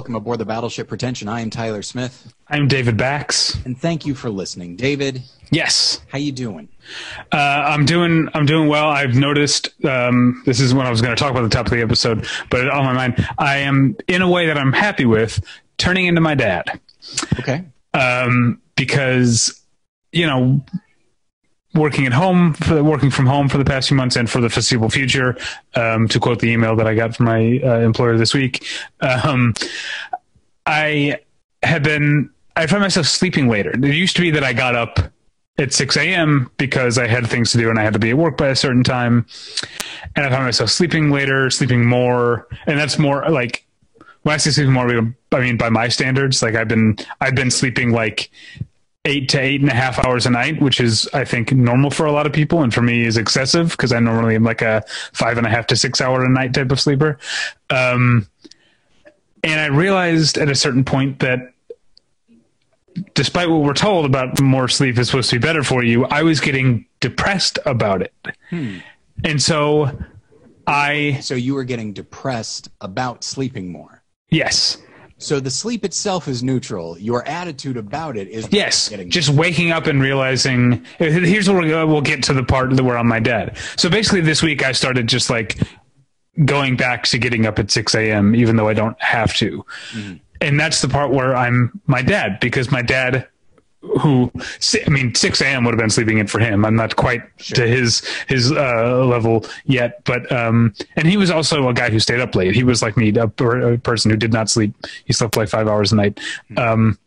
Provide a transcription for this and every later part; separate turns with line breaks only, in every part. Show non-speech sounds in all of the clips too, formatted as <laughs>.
welcome aboard the Battleship Pretension. I am Tyler Smith,
I'm David Bax.
and thank you for listening. David,
Yes,
how you doing?
uh, I'm doing. I'm doing well. I've noticed. Um, this is what I was going to talk about at the top of the episode, but on my mind, I am in a way that I'm happy with turning into my dad
Okay.
um, because you know working at home for working from home for the past few months and for the foreseeable future um, to quote the email that i got from my uh, employer this week um, i have been i find myself sleeping later it used to be that i got up at 6 a.m because i had things to do and i had to be at work by a certain time and i find myself sleeping later sleeping more and that's more like when I say sleeping more, I mean by my standards. Like I've been, I've been sleeping like eight to eight and a half hours a night, which is I think normal for a lot of people, and for me is excessive because I normally am like a five and a half to six hour a night type of sleeper. Um, and I realized at a certain point that despite what we're told about more sleep is supposed to be better for you, I was getting depressed about it, and so I
So you were getting depressed about sleeping more.
yes.
So the sleep itself is neutral. Your attitude about it is
Yes, just waking up and realizing. Here's where we'll, we'll get to the part where I'm my dad. So basically, this week I started just like going back to getting up at 6 a.m. even though I don't have to, mm-hmm. and that's the part where I'm my dad because my dad, who I mean, 6 a.m. would have been sleeping in for him. I'm not quite to his his uh, level yet, but um, and he was also a guy who stayed up late. He was like me, a, per- a person who did not sleep. He slept like five hours a night. Um,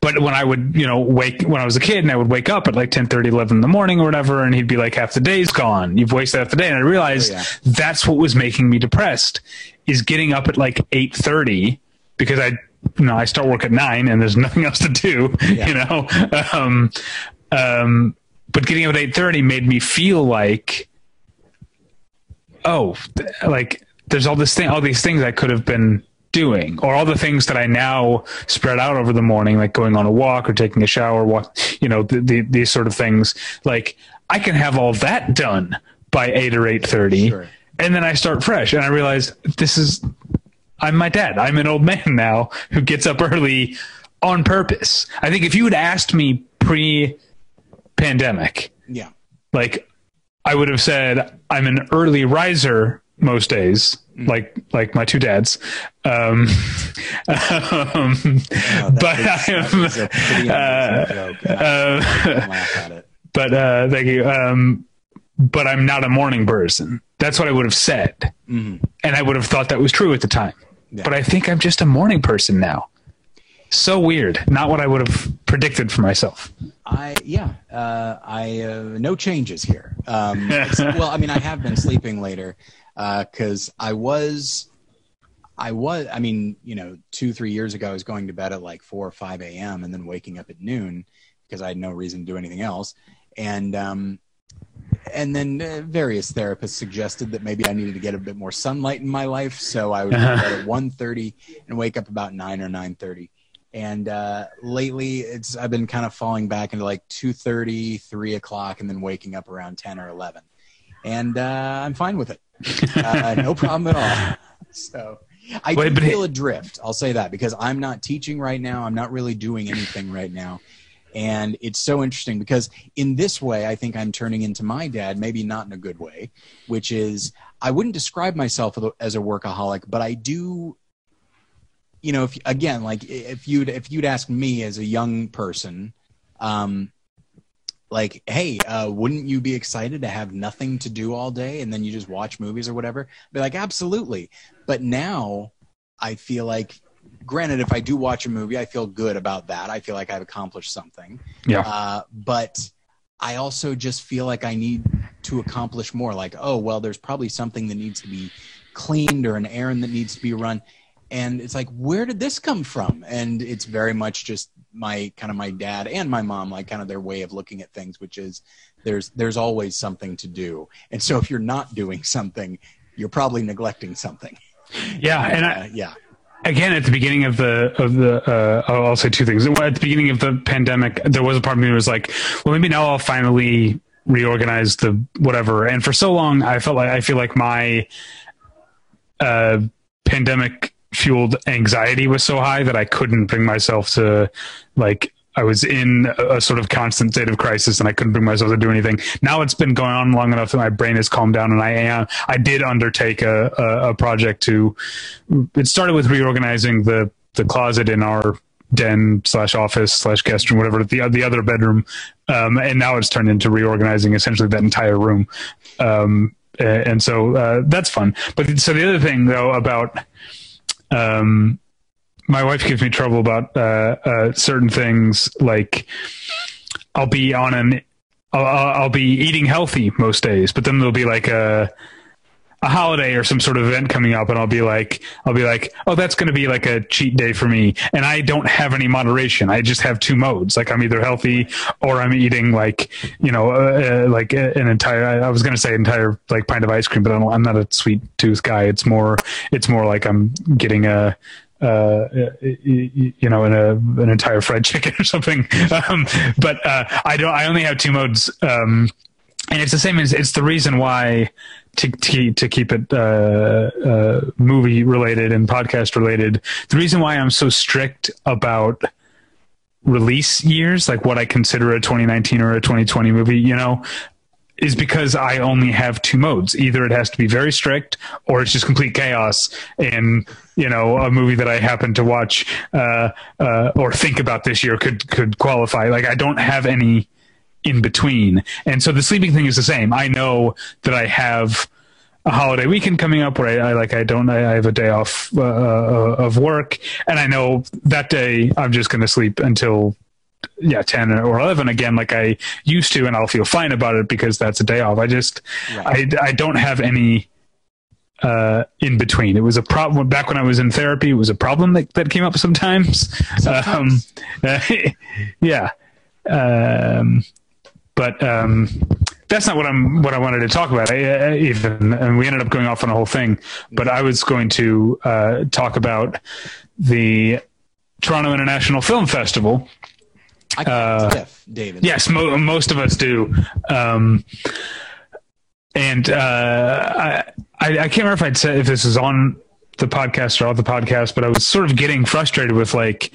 but when I would, you know, wake when I was a kid and I would wake up at like 10, 30, 11 in the morning or whatever, and he'd be like, half the day's gone. You've wasted half the day. And I realized
Oh, yeah.
that's what was making me depressed is getting up at like 830 because I, you know, I start work at nine and there's nothing else to do, <laughs> you know? Um, um, but getting up at 830 made me feel like, oh, like there's all this thing, all these things I could have been doing, or all the things that I now spread out over the morning, like going on a walk or taking a shower, walk, you know, the, the, these sort of things. Like I can have all that done by eight or eight thirty,
Sure.
and then I start fresh, and I realize this is. I'm my dad. I'm an old man now who gets up early on purpose. I think if you had asked me pre pandemic,
yeah.
like I would have said I'm an early riser most days, like like my two dads. Um, <laughs> um, but
is-
I
that is a
am. Uh,
amazing joke. and I
uh,
don't laugh at it.
but uh, thank you. Um, but I'm not a morning person. That's what I would have said,
Mhm.
and I would have thought that was true at the time.
Yeah.
But I think I'm just a morning person now. So weird. Not what I would have predicted for myself.
I yeah, uh, I uh, no changes here. Um, <laughs> well, I mean, I have been sleeping later because I was, I was. I mean, you know, two three years ago, I was going to bed at like four or five a.m. and then waking up at noon because I had no reason to do anything else, and um, and then uh, various therapists suggested that maybe I needed to get a bit more sunlight in my life, so I would go to bed at one thirty and wake up about nine or nine thirty. And uh, lately it's i've been kind of falling back into like 2.30 3 o'clock and then waking up around 10 or 11 and uh, i'm fine with it. Uh, <laughs> no problem at all. So i
Wait,
do feel adrift i'll say that because i'm not teaching right now i'm not really doing anything right now and it's so interesting because in this way i think i'm turning into my dad maybe not in a good way which is i wouldn't describe myself as a workaholic but i do you know, if again, like if you'd if you'd ask me as a young person, um, like, hey, uh, wouldn't you be excited to have nothing to do all day and then you just watch movies or whatever? I'd be like, absolutely. But now, I feel like, granted, if I do watch a movie, I feel good about that. I feel like I've accomplished something.
Yeah.
Uh, but I also just feel like I need to accomplish more. Like, oh, well, there's probably something that needs to be cleaned or an errand that needs to be run. And it's like, where did this come from? And it's very much just my kind of my dad and my mom, like kind of their way of looking at things, which is there's there's always something to do. And so if you're not doing something, you're probably neglecting something.
Yeah, and I,
Uh, yeah.
Again at the beginning of the of the uh, I'll say two things. At the beginning of the pandemic, there was a part of me that was like, well, maybe now I'll finally reorganize the whatever. And for so long, I felt like I feel like my uh, pandemic fueled anxiety was so high that I couldn't bring myself to like I was in a sort of constant state of crisis and I couldn't bring myself to do anything. Now it's been going on long enough that my brain has calmed down and I am, I did undertake a, a, a project to, it started with reorganizing the, the closet in our den slash office slash guest room, whatever, the, the other bedroom. Um, and now it's turned into reorganizing essentially that entire room. Um, and so, uh, that's fun. But so the other thing though about, um, my wife gives me trouble about uh, uh, certain things. Like I'll be on an, I'll, I'll, be eating healthy most days, but then there'll be like a a holiday or some sort of event coming up, and I'll be like, I'll be like, oh, that's going to be like a cheat day for me, and I don't have any moderation. I just have two modes. Like I'm either healthy or I'm eating like you know uh, uh like an entire. I was going to say entire like pint of ice cream, but I'm not a sweet tooth guy. It's more it's more like I'm getting a uh, you know, in a an entire fried <laughs> chicken or something. Um, but uh, I don't. I only have two modes, um, and it's the same as it's the reason why to to, to keep it uh, uh, movie related and podcast related. The reason why I'm so strict about release years, like what I consider a 2019 or a 2020 movie, you know, is because I only have two modes. Either it has to be very strict or it's just complete chaos. And, you know, a movie that I happen to watch, uh, uh, or think about this year could, could qualify. Like I don't have any in between. And so the sleeping thing is the same. I know that I have a holiday weekend coming up where I, I like, I don't, I, I, have a day off, uh, uh of work and I know that day I'm just going to sleep until yeah 10 or 11 again like i used to and i'll feel fine about it because that's a day off i just right. i i don't have any uh, in between. It was a problem back when I was in therapy. It was a problem that, that came up sometimes. sometimes. Um, <laughs> yeah. Um, but um, that's not what I'm what I wanted to talk about. I, I, even and we ended up going off on a whole thing. But I was going to uh, talk about the Toronto International Film Festival,
I uh, David.
Yes, mo- most of us do. Um, and uh, I, I, I can't remember if I'd said if this is on the podcast or off the podcast, but I was sort of getting frustrated with like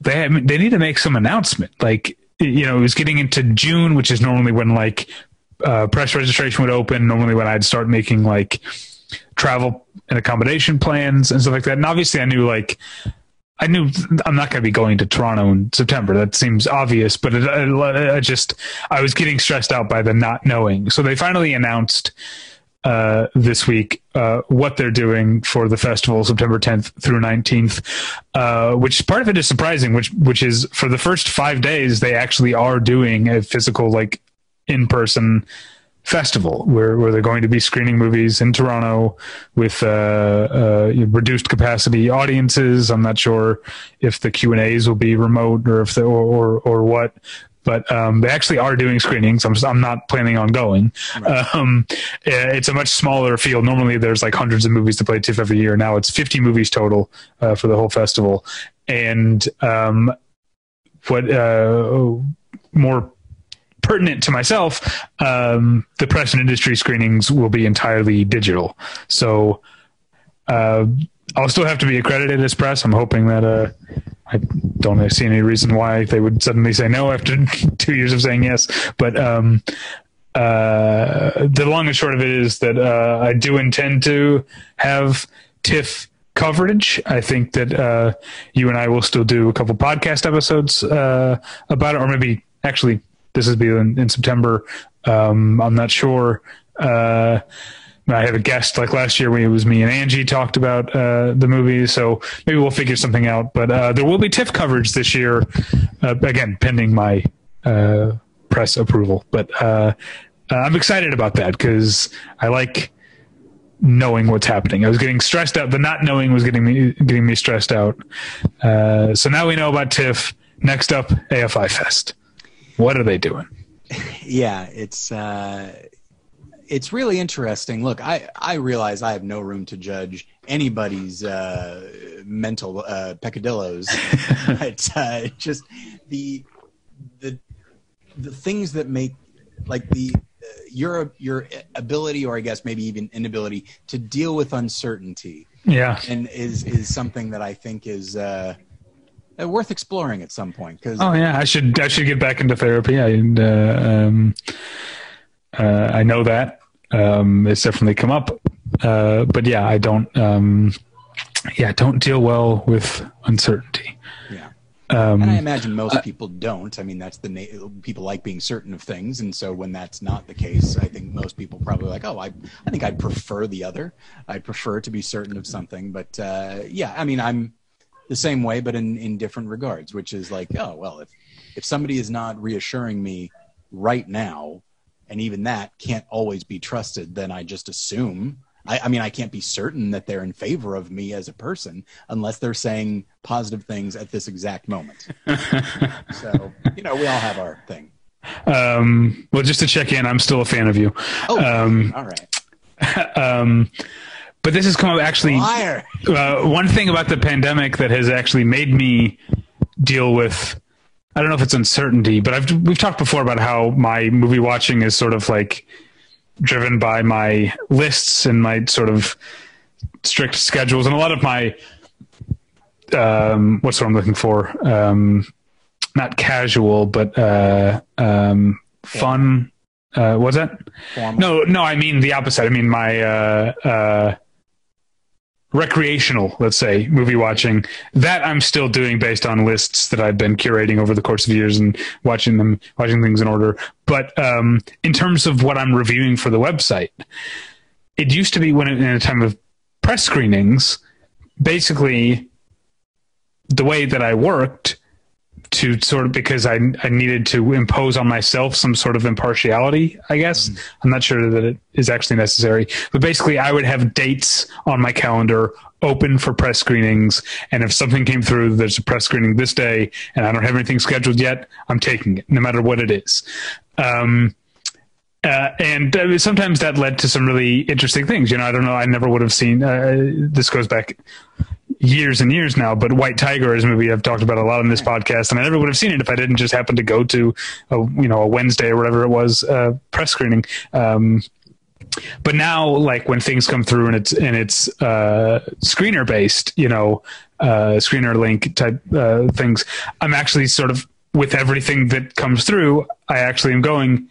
they had, they need to make some announcement. Like you know, it was getting into June, which is normally when like uh, press registration would open. Normally when I'd start making like travel and accommodation plans and stuff like that. And obviously, I knew like I knew I'm not going to be going to Toronto in September. That seems obvious, but it, I just I was getting stressed out by the not knowing. So they finally announced uh, this week uh, what they're doing for the festival, September 10th through 19th. Uh, which part of it is surprising, which which is for the first five days they actually are doing a physical like in person festival where, where they're going to be screening movies in Toronto with uh, uh, reduced capacity audiences. I'm not sure if the Q and A's will be remote or if the, or, or, or what, but um, they actually are doing screenings. I'm, I'm not planning on going. Right. Um, it's a much smaller field. Normally, there's like hundreds of movies to play TIFF every year. Now it's 50 movies total uh, for the whole festival, and um, what uh, more pertinent to myself, um, the press and industry screenings will be entirely digital. So uh, I'll still have to be accredited as press. I'm hoping that uh, I don't see any reason why they would suddenly say no after <laughs> two years of saying yes. But um, uh, the long and short of it is that uh, I do intend to have TIFF coverage. I think that uh, you and I will still do a couple podcast episodes uh, about it, or maybe actually this is be in, in September. Um, I'm not sure. Uh, I have a guest like last year when it was me and Angie talked about uh, the movie, so maybe we'll figure something out. But uh, there will be TIFF coverage this year, uh, again pending my uh, press approval. But uh, uh, I'm excited about that because I like knowing what's happening. I was getting stressed out. The not knowing was getting me getting me stressed out. so now we know about TIFF. Next up, AFI Fest. What are they doing? <laughs>
Yeah, it's uh, it's really interesting. Look, I I realize I have no room to judge anybody's uh, mental uh, peccadillos, <laughs> but uh, just the the the things that make like the your your ability, or I guess maybe even inability, to deal with uncertainty.
Yeah,
and is is something that I think is. Uh, uh, worth exploring at some point because
oh yeah i should i should get back into therapy. I uh, um, uh, i know that. Um, it's definitely come up. Uh, but yeah i don't um, yeah don't deal well with uncertainty.
Yeah.
Um,
and I imagine most people don't. I mean, that's the na- people like being certain of things, and so when that's not the case, I think most people probably like, oh, I, I think I'd prefer the other. I prefer to be certain of something, but uh, yeah, I mean, I'm the same way, but in in different regards, which is like, oh, well, if if somebody is not reassuring me right now, and even that can't always be trusted, then I just assume I, I, mean, I can't be certain that they're in favor of me as a person unless they're saying positive things at this exact moment. <laughs> so, you know, we all have our thing.
Um, well, just to check in, I'm still a fan of you.
Oh, um, all
right. <laughs> um, but this has come up actually. Uh, one thing about the pandemic that has actually made me deal with. I don't know if it's uncertainty, but I've we've talked before about how my movie watching is sort of like driven by my lists and my sort of strict schedules and a lot of my um, what's what I'm looking for um, not casual but uh, um, fun uh, what's that Formal. no no I mean the opposite I mean my uh, uh recreational, let's say, movie watching, that I'm still doing based on lists that I've been curating over the course of years and watching them, watching things in order. But um, in terms of what I'm reviewing for the website, it used to be when in a time of press screenings, basically the way that I worked to sort of because I I needed to impose on myself some sort of impartiality. I guess mm. I'm not sure that it is actually necessary, but basically I would have dates on my calendar open for press screenings, and if something came through, there's a press screening this day, and I don't have anything scheduled yet, I'm taking it, no matter what it is. Um, uh, and uh, sometimes that led to some really interesting things. You know, I don't know. I never would have seen. Uh, this goes back years and years now, but White Tiger is a movie I've talked about a lot on this podcast, and I never would have seen it if I didn't just happen to go to a you know a Wednesday or whatever it was uh, press screening. Um, but now, like when things come through and it's and it's uh, screener based, you know, uh, screener link type uh, things, I'm actually sort of with everything that comes through. I actually am going.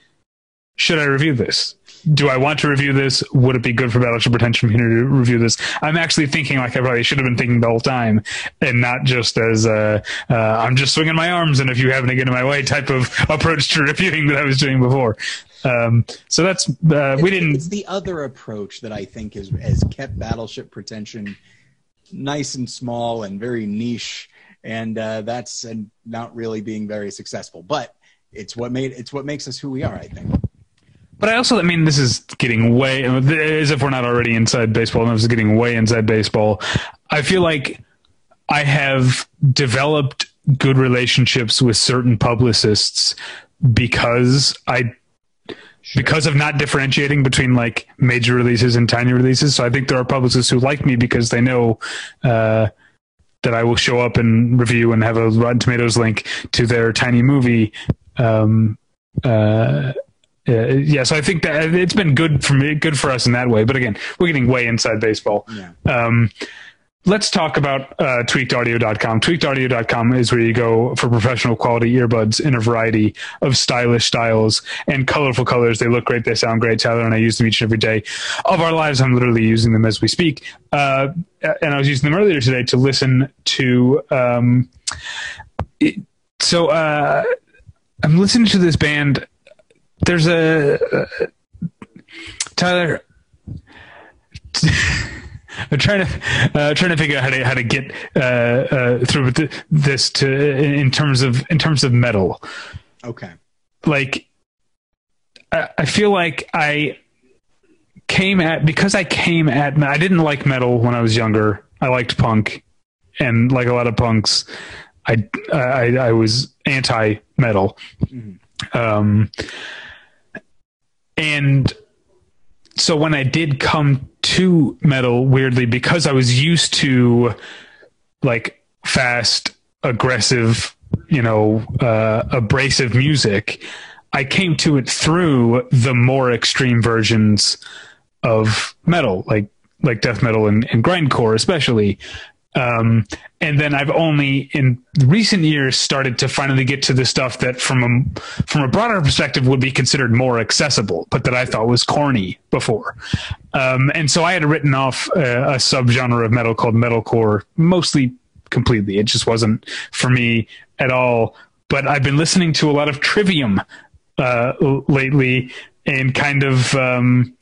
Should I review this? Do I want to review this? Would it be good for Battleship Pretension Community to review this? I'm actually thinking like I probably should have been thinking the whole time, and not just as uh, uh, I'm just swinging my arms and if you happen to get in my way type of <laughs> approach to reviewing that I was doing before. Um, so that's uh, we didn't.
It's the other approach that I think is has kept Battleship Pretension nice and small and very niche, and uh, that's and not really being very successful. But it's what made it's what makes us who we are. I think.
But I also, I mean, this is getting way as if we're not already inside baseball. And this is getting way inside baseball. I feel like I have developed good relationships with certain publicists because I because of not differentiating between like major releases and tiny releases. So I think there are publicists who like me because they know uh, that I will show up and review and have a Rotten Tomatoes link to their tiny movie. Um, uh, uh, yeah, so I think that it's been good for me, good for us in that way. But again, we're getting way inside baseball. Yeah. Um, let's talk about uh, tweakedaudio.com. Tweakedaudio.com is where you go for professional quality earbuds in a variety of stylish styles and colorful colors. They look great. They sound great. Tyler and I use them each and every day of our lives. I'm literally using them as we speak. Uh, and I was using them earlier today to listen to. Um, it, so uh, I'm listening to this band there's a uh, Tyler. <laughs> I'm trying to uh, trying to figure out how to how to get uh, uh, through this to in terms of in terms of metal.
Okay.
Like, I, I feel like I came at because I came at I didn't like metal when I was younger. I liked punk, and like a lot of punks, I I, I was anti metal. Mm-hmm. Um, and so when I did come to metal, weirdly, because I was used to like fast, aggressive, you know, uh, abrasive music, I came to it through the more extreme versions of metal, like like death metal and, and grindcore, especially. Um, and then I've only in recent years started to finally get to the stuff that from a from a broader perspective would be considered more accessible, but that I thought was corny before. Um, and so I had written off a, a subgenre of metal called metalcore, mostly completely. It just wasn't for me at all. But I've been listening to a lot of Trivium uh, lately, and kind of. Um,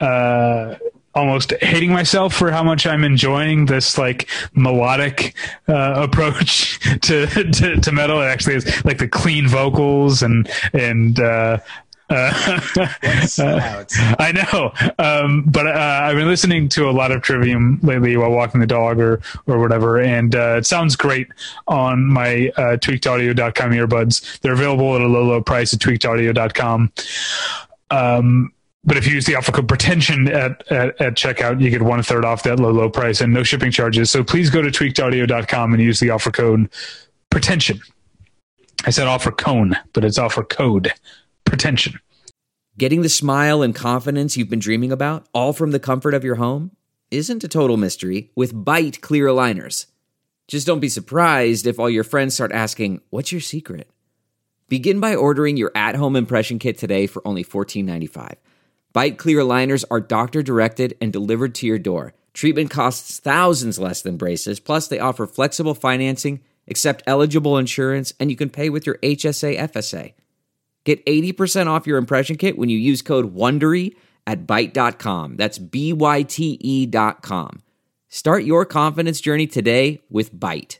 uh, almost <laughs> hating myself for how much I'm enjoying this like melodic uh, <laughs> approach to, to, to metal. It actually is like the clean vocals and and uh, <laughs> uh, I know, um, but uh, I've been listening to a lot of Trivium lately while walking the dog or or whatever, and uh, it sounds great on my uh, tweakedaudio.com earbuds. They're available at a low, low price at tweakedaudio.com. Um, but if you use the offer code pretension at, at, at, checkout, you get one third off that low, low price and no shipping charges. So please go to tweakedaudio.com and use the offer code pretension. I said offer cone, but it's offer code pretension.
Getting the smile and confidence you've been dreaming about, all from the comfort of your home, isn't a total mystery with Byte clear aligners. Just don't be surprised if all your friends start asking, What's your secret? Begin by ordering your at home impression kit today for only $14.95. Byte clear aligners are doctor directed and delivered to your door. Treatment costs thousands less than braces, plus, they offer flexible financing, accept eligible insurance, and you can pay with your HSA FSA. Get 80% off your impression kit when you use code WONDERY at Byte.com. That's B-Y-T-E dot com. Start your confidence journey today with Byte.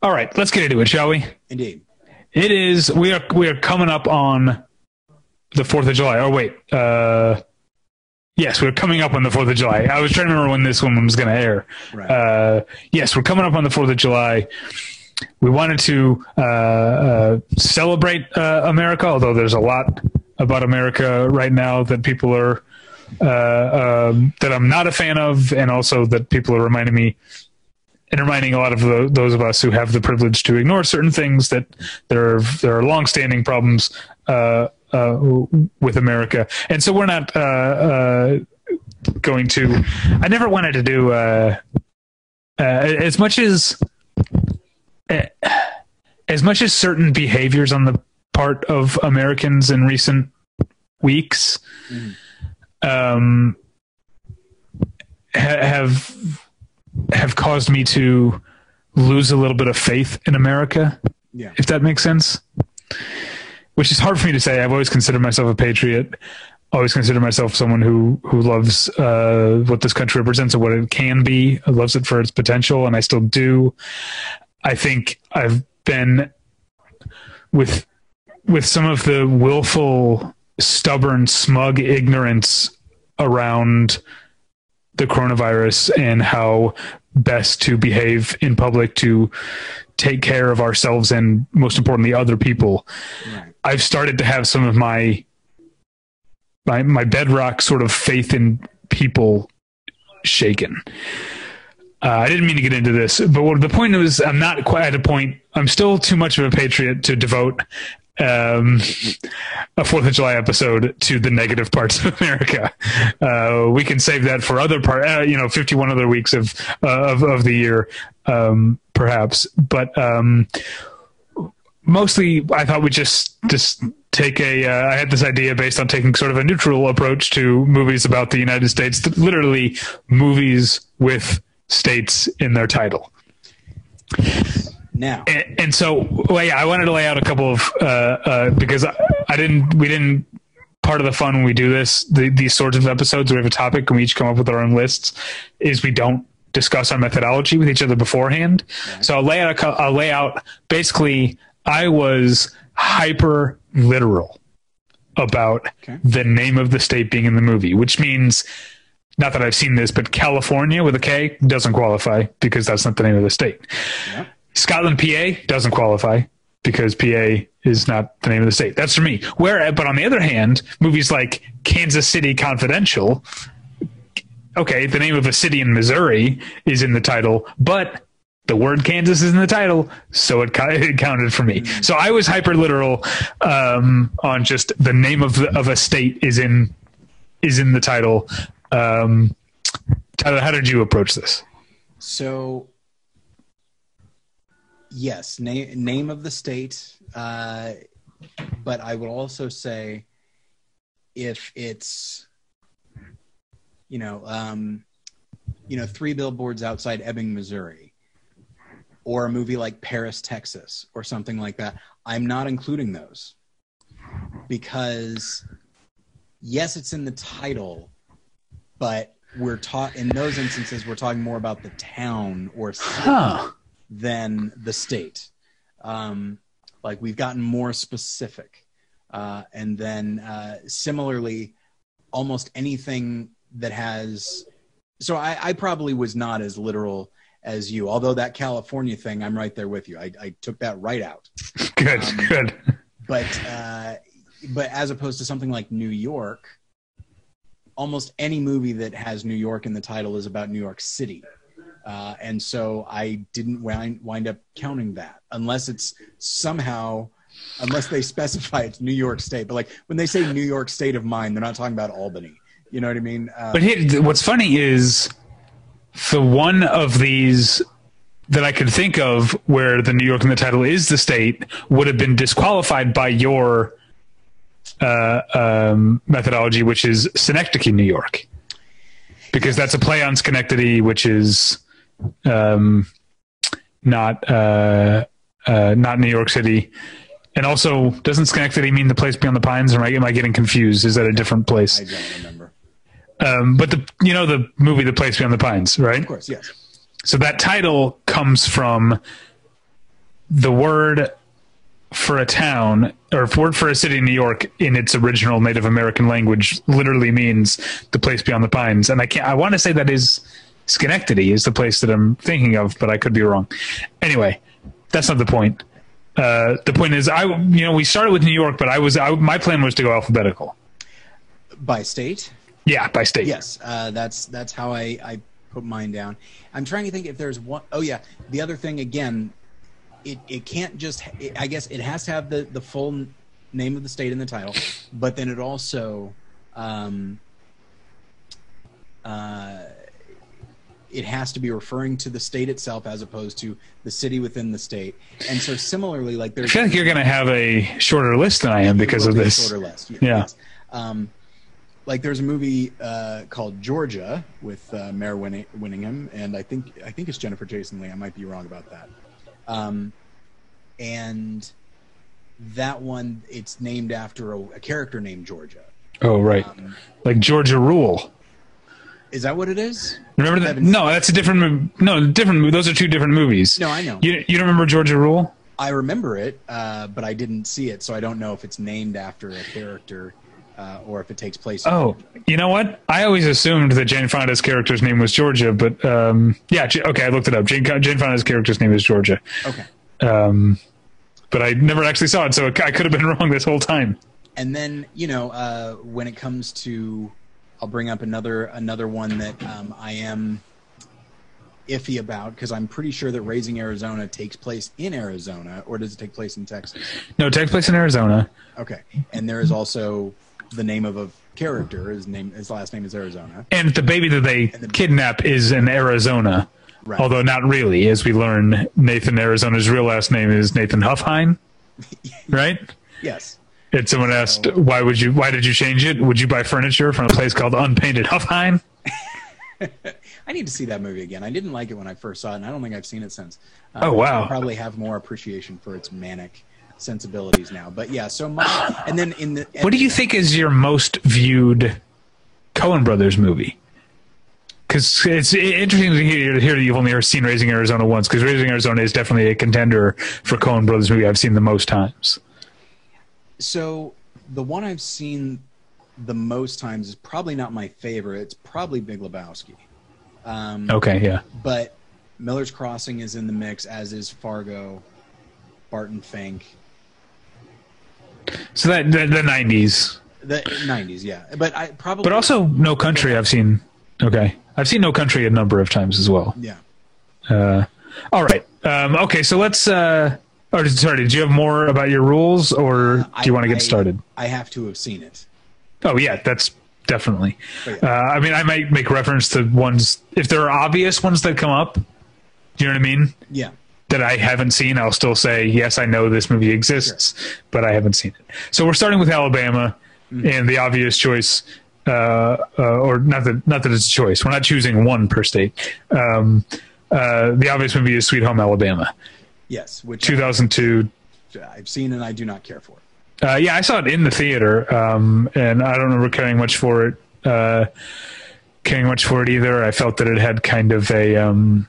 All right, let's get into it, shall we?
Indeed.
It is, we are, we are coming up on the 4th of July. Oh, wait. Uh, Yes, we're coming up on the Fourth of July. I was trying to remember when this one was going to air. Right. Uh, yes, we're coming up on the Fourth of July we wanted to uh, uh, celebrate uh, America, although there's a lot about America right now that people are uh, um, that I'm not a fan of, and also that people are reminding me and reminding a lot of the, those of us who have the privilege to ignore certain things that there are there are longstanding problems uh, Uh, with America, and so we're not uh, uh, going to. I never wanted to do as much as eh, as much as certain behaviors on the part of Americans in recent weeks mm. um, ha- have have caused me to lose a little bit of faith in America. Yeah. If that makes sense. Which is hard for me to say. I've always considered myself a patriot. Always considered myself someone who who loves uh, what this country represents and what it can be. Loves it for its potential, and I still do. I think I've been with with some of the willful, stubborn, smug ignorance around the coronavirus and how best to behave in public to take care of ourselves and most importantly other people. Right. I've started to have some of my my my bedrock sort of faith in people shaken. Uh, I didn't mean to get into this, but what the point was, I'm not quite at a point. I'm still too much of a patriot to devote um, a Fourth of July episode to the negative parts of America. Uh, we can save that for other part, uh, you know, 51 other weeks of uh, of, of the year, um, perhaps. But um, mostly, I thought we'd just just take a. Uh, I had this idea based on taking sort of a neutral approach to movies about the United States, literally movies with states in their title.
Now,
and, and so, well, yeah, I wanted to lay out a couple of uh, uh, because I, I, didn't, we didn't. Part of the fun when we do this, the, these sorts of episodes, we have a topic and we each come up with our own lists. Is we don't discuss our methodology with each other beforehand. Right. So I'll lay out. A, I'll lay out. Basically, I was hyper literal about okay. the name of the state being in the movie, which means not that I've seen this, but California with a K doesn't qualify because that's not the name of the state. Yeah. Scotland, PA doesn't qualify because PA is not the name of the state. That's for me. Where, but on the other hand, movies like Kansas City Confidential, okay, the name of a city in Missouri is in the title, but the word Kansas is in the title, so it, <laughs> it counted for me. So I was hyper literal um, on just the name of the, of a state is in is in the title. Um, Tyler, how did you approach this?
So, yes, na- name of the state, uh, but I would also say if it's, you know, um, you know, three billboards outside Ebbing, Missouri, or a movie like Paris, Texas, or something like that, I'm not including those because, yes, it's in the title, but we're taught in those instances we're talking more about the town or city
Huh.
Than the state. Um, like we've gotten more specific, uh, and then uh, similarly, almost anything that has. So I, I probably was not as literal as you, although that California thing, I'm right there with you. I, I took that right out. <laughs>
Good,
Um,
good.
But uh, but as opposed to something like New York, almost any movie that has New York in the title is about New York City. Uh, and so I didn't wind, wind up counting that unless it's somehow, unless they <laughs> specify it's New York State. But like when they say New York State of Mind, they're not talking about Albany. You know what I mean? Uh,
But here, what's funny is the one of these that I could think of where the New York in the title is the state would have been disqualified by your uh, um, methodology, which is Synecdoche, New York, because that's a play on Schenectady, which is um, not uh, uh, not New York City. And also, doesn't Schenectady mean the place beyond the pines? Or am I, am I getting confused? Is that a different place?
I don't remember.
Um, but the you know the movie The Place Beyond the Pines, right?
Of course, yes.
So that title comes from the word for a town or word for a city in New York in its original Native American language literally means the place beyond the pines. And I can't I want to say that is Schenectady is the place that I'm thinking of, but I could be wrong. Anyway, that's not the point. Uh, the point is, I you know we started with New York, but I was I, my plan was to go alphabetical.
By state?
Yeah, by state.
Yes, uh, that's that's how I, I put mine down. I'm trying to think if there's one oh yeah, the other thing again, it, it can't just. It, I guess it has to have the the full name of the state in the title, but then it also, um, uh, it has to be referring to the state itself as opposed to the city within the state. And so similarly, like
I
there's
feel like you're going to have a shorter list than I am because of this.
Shorter list. y- <laughs>
Yeah.
Um, like there's a movie uh, called Georgia with uh, Mare Winning- Winningham, and I think I think it's Jennifer Jason Lee. I might be wrong about that. Um, and that one, it's named after a, a character named Georgia.
Oh, right.
Um,
Like Georgia Rule.
Is that what it is?
Remember that? No, that's a different. No, different. mo- Those are two different movies.
No, I know.
You you don't remember Georgia Rule?
I remember it, uh, but I didn't see it, so I don't know if it's named after a character uh, or if it takes place. in-
Oh, you know what? I always assumed that Jane Fonda's character's name was Georgia, but um, yeah, okay, I looked it up. Jane Jane Fonda's character's name is Georgia,
okay.
um, but I never actually saw it, so I could have been <laughs> wrong this whole time.
and then you know uh, when it comes to i'll bring up another another one that um, i am iffy about because i'm pretty sure that raising arizona takes place in arizona or does it take place in texas
No, it takes place in Arizona.
okay and there is also the name of a character his name his last name is arizona
And the baby that they
the-
kidnap is in Arizona,
Right.
although not really. As we learn, Nathan Arizona's real last name is Nathan Huffine, <laughs> right?
yes
And someone asked, "Why would you? Why did you change it? Would you buy furniture from a place called Unpainted Huffine?" <laughs>
i need to see that movie again i didn't like it when i first saw it and i don't think i've seen it since Uh,
Oh, wow.
I probably have more appreciation for its manic sensibilities now but yeah so my and then in the
What do you think is your most viewed Coen Brothers movie? Because it's interesting to hear, to hear that you've only ever seen Raising Arizona once. Because Raising Arizona is definitely a contender for Coen Brothers movie I've seen the most times.
So the one I've seen the most times is probably not my favorite. It's probably Big Lebowski. Um,
Okay, yeah.
But Miller's Crossing is in the mix, as is Fargo, Barton Fink.
So that the, the '90s,
The 90s, yeah. But I probably.
but also No Country. I've seen. Okay, I've seen No Country a number of times as well.
Yeah.
Uh, All right. Um, okay, so let's. Uh, or sorry, did you have more about your rules, or do you want to get
I-
started?
I have to have seen it.
Oh yeah, that's definitely.
But
Uh. I mean, I might make reference to ones if there are obvious ones that come up. Do you know what I mean?
Yeah.
That I haven't seen, I'll still say yes. I know this movie exists, but I haven't seen it. So we're starting with Alabama, and the obvious choice, uh, uh, or not that not that it's a choice. We're not choosing one per state. Um, uh, the obvious movie is Sweet Home Alabama,
Yes. Which
2002.
I've seen and I do not care for.
Uh, yeah, I saw it in the theater, um, and I don't remember caring much for it. Uh, caring much for it either. I felt that it had kind of a, um,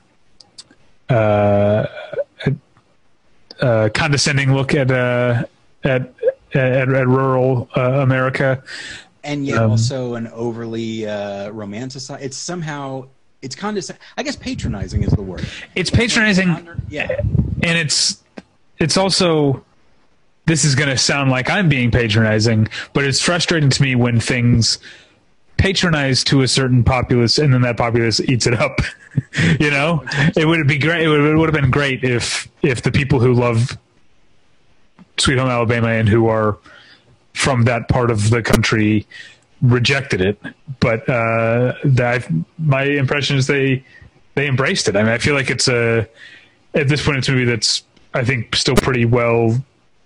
uh, a, condescending look at uh, at, at at rural uh, America.
and yet
Um,
also an overly uh, romanticized. It's somehow it's condescending. I guess patronizing is the word.
It's patronizing,
yeah,
and it's it's also this is going to sound like I'm being patronizing, but it's frustrating to me when things patronize to a certain populace and then that populace eats it up. <laughs> you know, it would be great. It would, it would have been great if if the people who love Sweet Home Alabama and who are from that part of the country rejected it. But uh, that my impression is they they embraced it. I mean, I feel like it's a at this point it's a movie that's I think still pretty well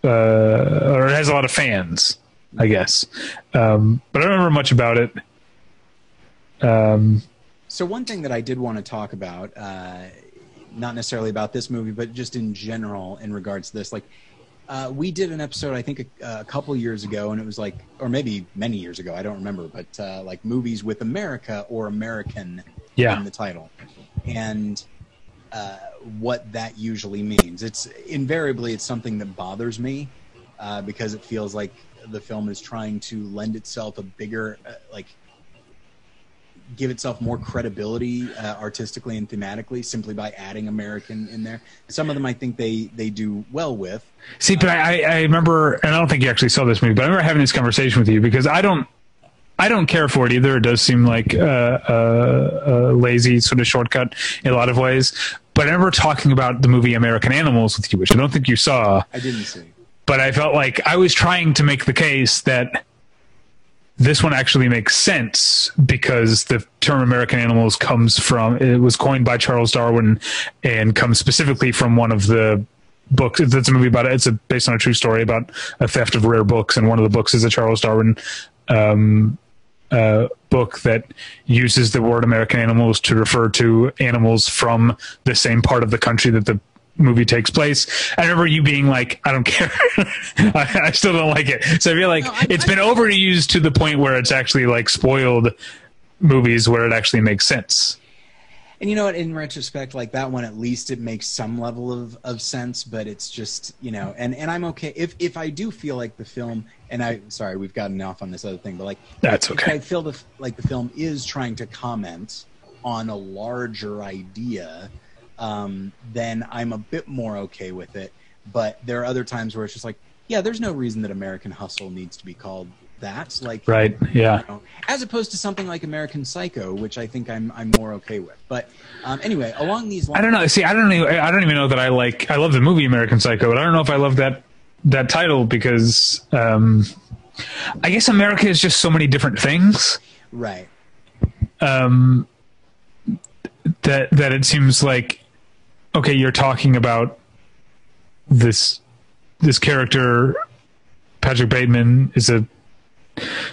uh, or it has a lot of fans, I guess. Um, but I don't remember much about it. Um,
So one thing that I did want to talk about, uh, not necessarily about this movie, but just in general in regards to this, like uh, we did an episode I think a, a couple years ago, and it was like, or maybe many years ago, I don't remember, but uh, like movies with America or American
Yeah.
in the title, and uh, what that usually means. It's invariably it's something that bothers me uh, because it feels like the film is trying to lend itself a bigger uh, like give itself more credibility uh, artistically and thematically simply by adding American in there. Some of them I think they they do well with.
see, but I, I remember, and I don't think you actually saw this movie, but I remember having this conversation with you because I don't. I don't care for it either. It does seem like uh, uh, a lazy sort of shortcut in a lot of ways. But I remember talking about the movie American Animals with you, which I don't think you saw.
I didn't see.
but I felt like I was trying to make the case that this one actually makes sense because the term American animals comes from it was coined by Charles Darwin and comes specifically from one of the books. It's a movie about it. It's a, based on a true story about a theft of rare books, and one of the books is a Charles Darwin um, uh, book that uses the word American animals to refer to animals from the same part of the country that the movie takes place. I remember you being like, I don't care. <laughs> I, I still don't like it. So I feel like
No,
it's been overused to the point where it's actually like spoiled movies where it actually makes sense.
And you know what? In retrospect, like that one, at least it makes some level of, of sense. But it's just you know, and and I'm okay if if I do feel like the film, and I sorry we've gotten off on this other thing, but like
That's okay.
I feel the, like the film is trying to comment on a larger idea, um, then I'm a bit more okay with it. But there are other times where it's just like, yeah, there's no reason that American Hustle needs to be called that. Like,
Right. Yeah.
you know, as opposed to something like American Psycho, which I think I'm I'm more okay with. But um, anyway, along these lines,
I don't know. See, I don't even, I don't even know that I like, I love the movie American Psycho, but I don't know if I love that, that title because, um, I guess America is just so many different things.
right?
um, that that it seems like okay, you're talking about this this character Patrick Bateman is a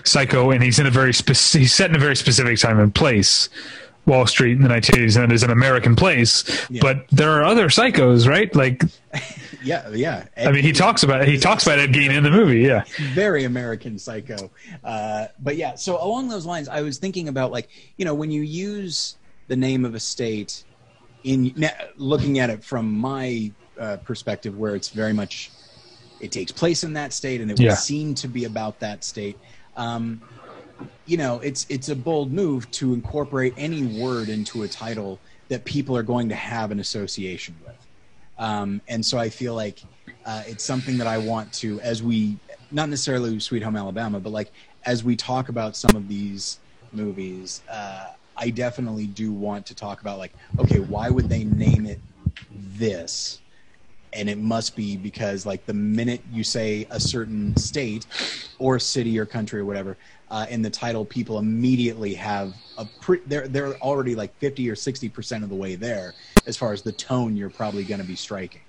psycho, and he's in a very spec- he's set in a very specific time and place. Wall Street in the 1980s, and it is an American place.
Yeah.
But there are other psychos, right? Like, <laughs>
Yeah, yeah.
I mean, he talks about he talks about Ed Gein in the movie. Yeah,
very American Psycho. Uh, but yeah, so along those lines, I was thinking about like you know when you use the name of a state in looking at it from my uh, perspective, where it's very much it takes place in that state and it
Yeah.
would seem to be about that state. Um, you know, it's it's a bold move to incorporate any word into a title that people are going to have an association with. Um, and so I feel like uh, it's something that I want to, as we, not necessarily Sweet Home Alabama, but like as we talk about some of these movies, uh, I definitely do want to talk about like, okay, why would they name it this? And it must be because like the minute you say a certain state or city or country or whatever uh, in the title people immediately have a pre- they're they're already like 50 or 60 percent of the way there as far as the tone you're probably going to be striking.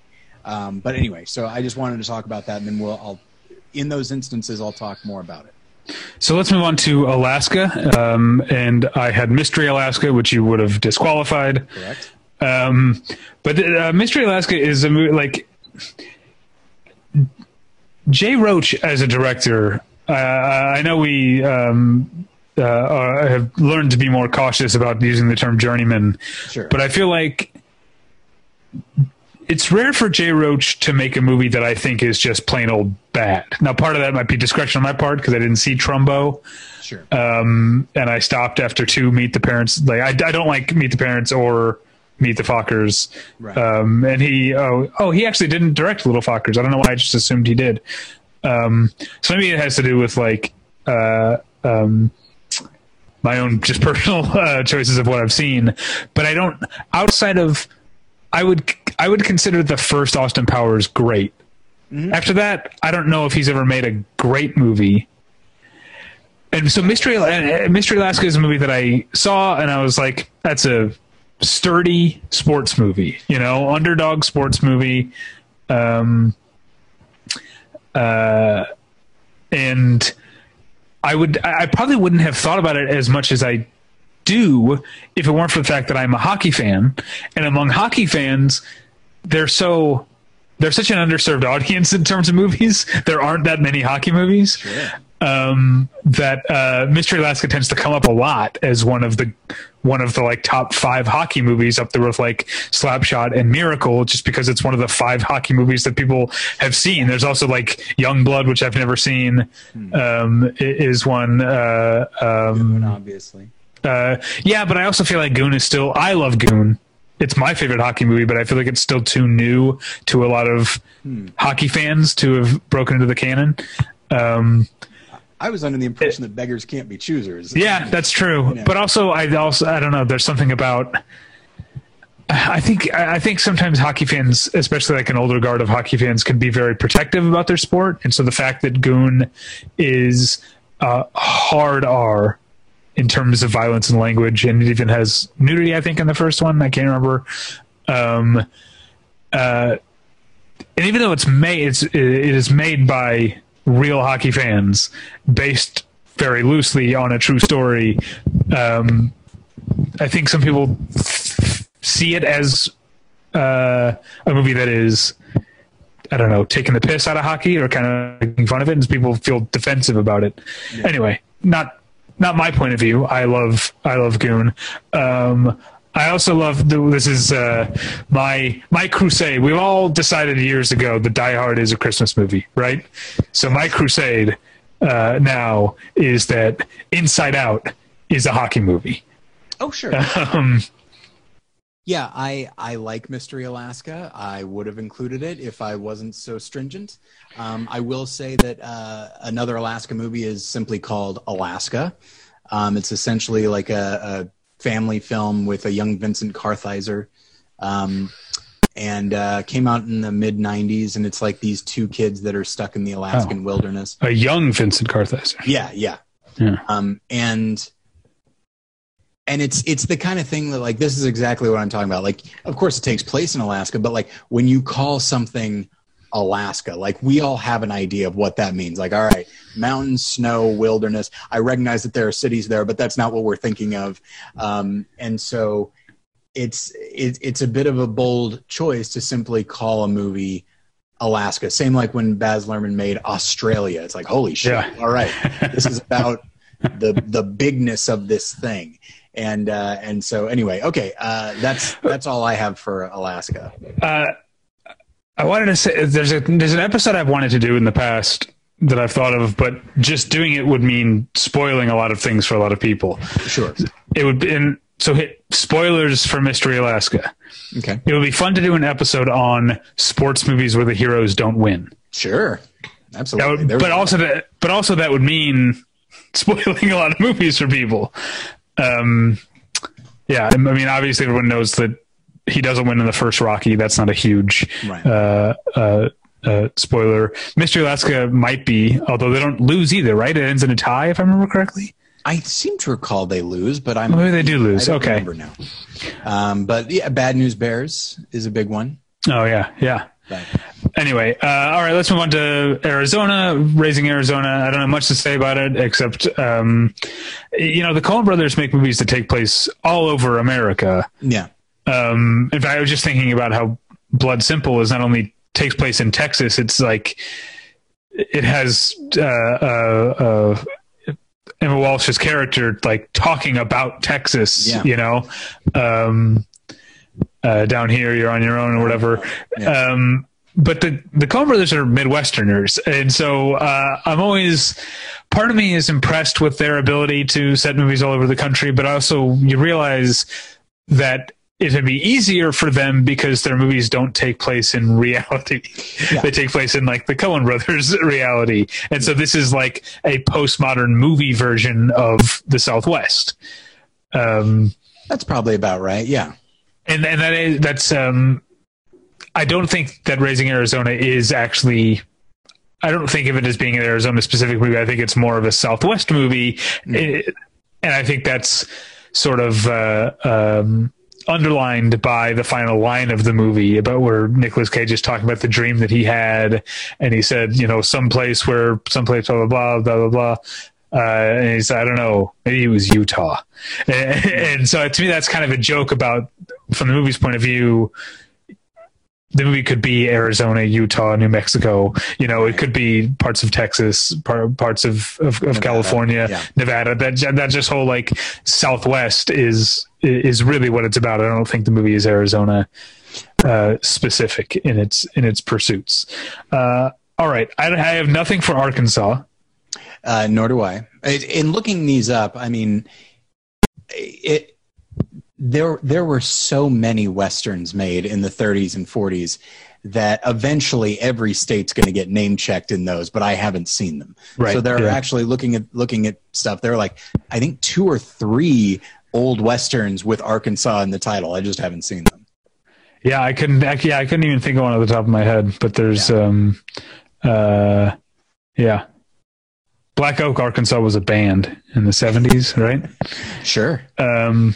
Um, but anyway so i just wanted to talk about that and then we'll i'll in those instances i'll talk more about it
So let's move on to Alaska. Um, and I had Mystery Alaska, which you would have disqualified.
correct
Um, but uh, Mystery Alaska is a movie like Jay Roach as a director. Uh, I know we um, uh, have learned to be more cautious about using the term journeyman,
sure
but I feel like it's rare for Jay Roach to make a movie that I think is just plain old bad. Now, part of that might be discretion on my part because I didn't see Trumbo
sure
um, and I stopped after two Meet the Parents. Like I, I don't like Meet the Parents or Meet the Fockers.
Right.
Um, and he oh oh he actually didn't direct Little Fockers. I don't know why I just assumed he did. Um, so maybe it has to do with like uh, um, my own just <laughs> personal uh, choices of what I've seen. But I don't outside of I would I would consider the first Austin Powers great. After that, I don't know if he's ever made a great movie. And so Mystery Mystery Alaska is a movie that I saw and I was like, that's a sturdy sports movie, you know, underdog sports movie. Um, uh, and I would, I probably wouldn't have thought about it as much as I do if it weren't for the fact that I'm a hockey fan, and among hockey fans, they're so they're such an underserved audience in terms of movies. There aren't that many hockey movies. Um, that uh, Mystery Alaska tends to come up a lot as one of the one of the like top five hockey movies up there with like Slapshot and Miracle, just because it's one of the five hockey movies that people have seen. There's also like Young Blood, which I've never seen, um, is one. Uh, um,
obviously
uh, yeah, but I also feel like Goon is still. I love Goon. It's my favorite hockey movie, but I feel like it's still too new to a lot of hockey fans to have broken into the canon. Um,
i was under the impression that beggars can't be choosers
yeah, that's true.
Yeah.
But also, I also I don't know. There's something about. I think I I think sometimes hockey fans, especially like an older guard of hockey fans, can be very protective about their sport, and so the fact that Goon is uh, hard R in terms of violence and language, and it even has nudity. I think in the first one, I can't remember. Um, uh, and even though it's made, it's it is made by real hockey fans, based very loosely on a true story. Um, I think some people see it as uh, a movie that is, I don't know, taking the piss out of hockey or kind of making fun of it, and people feel defensive about it. Anyway, not not my point of view. I love I love Goon. Um, I also love the, this is uh, my my crusade. We've all decided years ago that Die Hard is a Christmas movie, right? So my crusade uh, now is that Inside Out is a hockey movie.
oh sure <laughs>
Um,
Yeah, I I like Mystery Alaska. I would have included it if I wasn't so stringent. Um, I will say that uh, another Alaska movie is simply called Alaska. Um, it's essentially like a, a family film with a young Vincent Kartheiser, um, and uh, came out in the mid '90s. And it's like these two kids that are stuck in the Alaskan wilderness.
a young Vincent Kartheiser.
Yeah, yeah.
Yeah.
Um, and and it's it's the kind of thing that like this is exactly what I'm talking about. Like, of course, it takes place in Alaska, but like when you call something Alaska, like we all have an idea of what that means. Like, all right, mountains, snow, wilderness. I recognize that there are cities there, but that's not what we're thinking of. Um, and so it's it, it's a bit of a bold choice to simply call a movie Alaska. Same like when Baz Luhrmann made Australia. It's like, holy shit!
Yeah.
All right, <laughs> this is about the the bigness of this thing. And uh, and so anyway, okay, uh, that's that's all I have for Alaska.
Uh, I wanted to say there's a there's an episode I've wanted to do in the past that I've thought of, but just doing it would mean spoiling a lot of things for a lot of people.
Sure.
It would be, and so hit spoilers for Mystery Alaska.
Okay.
It would be fun to do an episode on sports movies where the heroes don't win.
Sure. Absolutely.
would, but also that, but also that would mean <laughs> spoiling a lot of movies for people. Um, yeah, I mean, obviously everyone knows that he doesn't win in the first Rocky. That's not a huge
Right.
uh, uh, uh, spoiler. Mystery Alaska might be, although they don't lose either, right? It ends in a tie, if I remember correctly.
I seem to recall they lose, but I'm
Maybe they do lose.
I don't
Okay.
remember now. Um, but yeah, Bad News Bears is a big one.
Oh yeah, yeah.
But
Anyway, uh, all right, let's move on to Arizona. Raising Arizona. I don't have much to say about it except, um, you know, the Coen brothers make movies that take place all over America.
yeah,
Um, in fact, I was just thinking about how Blood Simple is not only takes place in Texas, it's like it has uh, uh, uh, Emmet Walsh's character like talking about Texas.
Yeah.
You know, um, uh, down here you're on your own or whatever.
Yeah.
Um, but the the Coen brothers are Midwesterners, and so uh, I'm always part of me is impressed with their ability to set movies all over the country, but also you realize that it'd be easier for them because their movies don't take place in <laughs> reality.
Yeah.
they take place in like the Coen brothers <laughs> reality. And so this is like a postmodern movie version of the Southwest. Um,
that's probably about right. Yeah,
and and that is that's um I don't think that Raising Arizona is actually I don't think of it as being an Arizona specific movie. I think it's more of a Southwest movie, It- and I think that's sort of uh, um, underlined by the final line of the movie about where Nicolas Cage is talking about the dream that he had, and he said, you know, someplace where someplace blah blah blah blah blah blah. Uh, and he said, I don't know, maybe it was Utah. And, <laughs> and so to me, that's kind of a joke about, from the movie's point of view, the movie could be Arizona, Utah, New Mexico. You know, it could be parts of Texas, par- parts of, of, of California,
yeah.
Nevada. That that just whole like Southwest is is really what it's about. I don't think the movie is Arizona uh, specific in its in its pursuits. Uh, all right, I, I have nothing for Arkansas.
uh, nor do I. In looking these up, I mean, it there there were so many westerns made in the 30s and 40s that eventually every state's going to get name checked in those, but I haven't seen them.
Right,
So they're
yeah.
actually looking at looking at stuff. They're like, I think two or three old westerns with Arkansas in the title. I just haven't seen them.
Yeah, I couldn't. Yeah, I couldn't even think of one at the top of my head. But there's, um, uh, yeah, Black Oak, Arkansas was a band in the '70s, right?
Sure.
Um,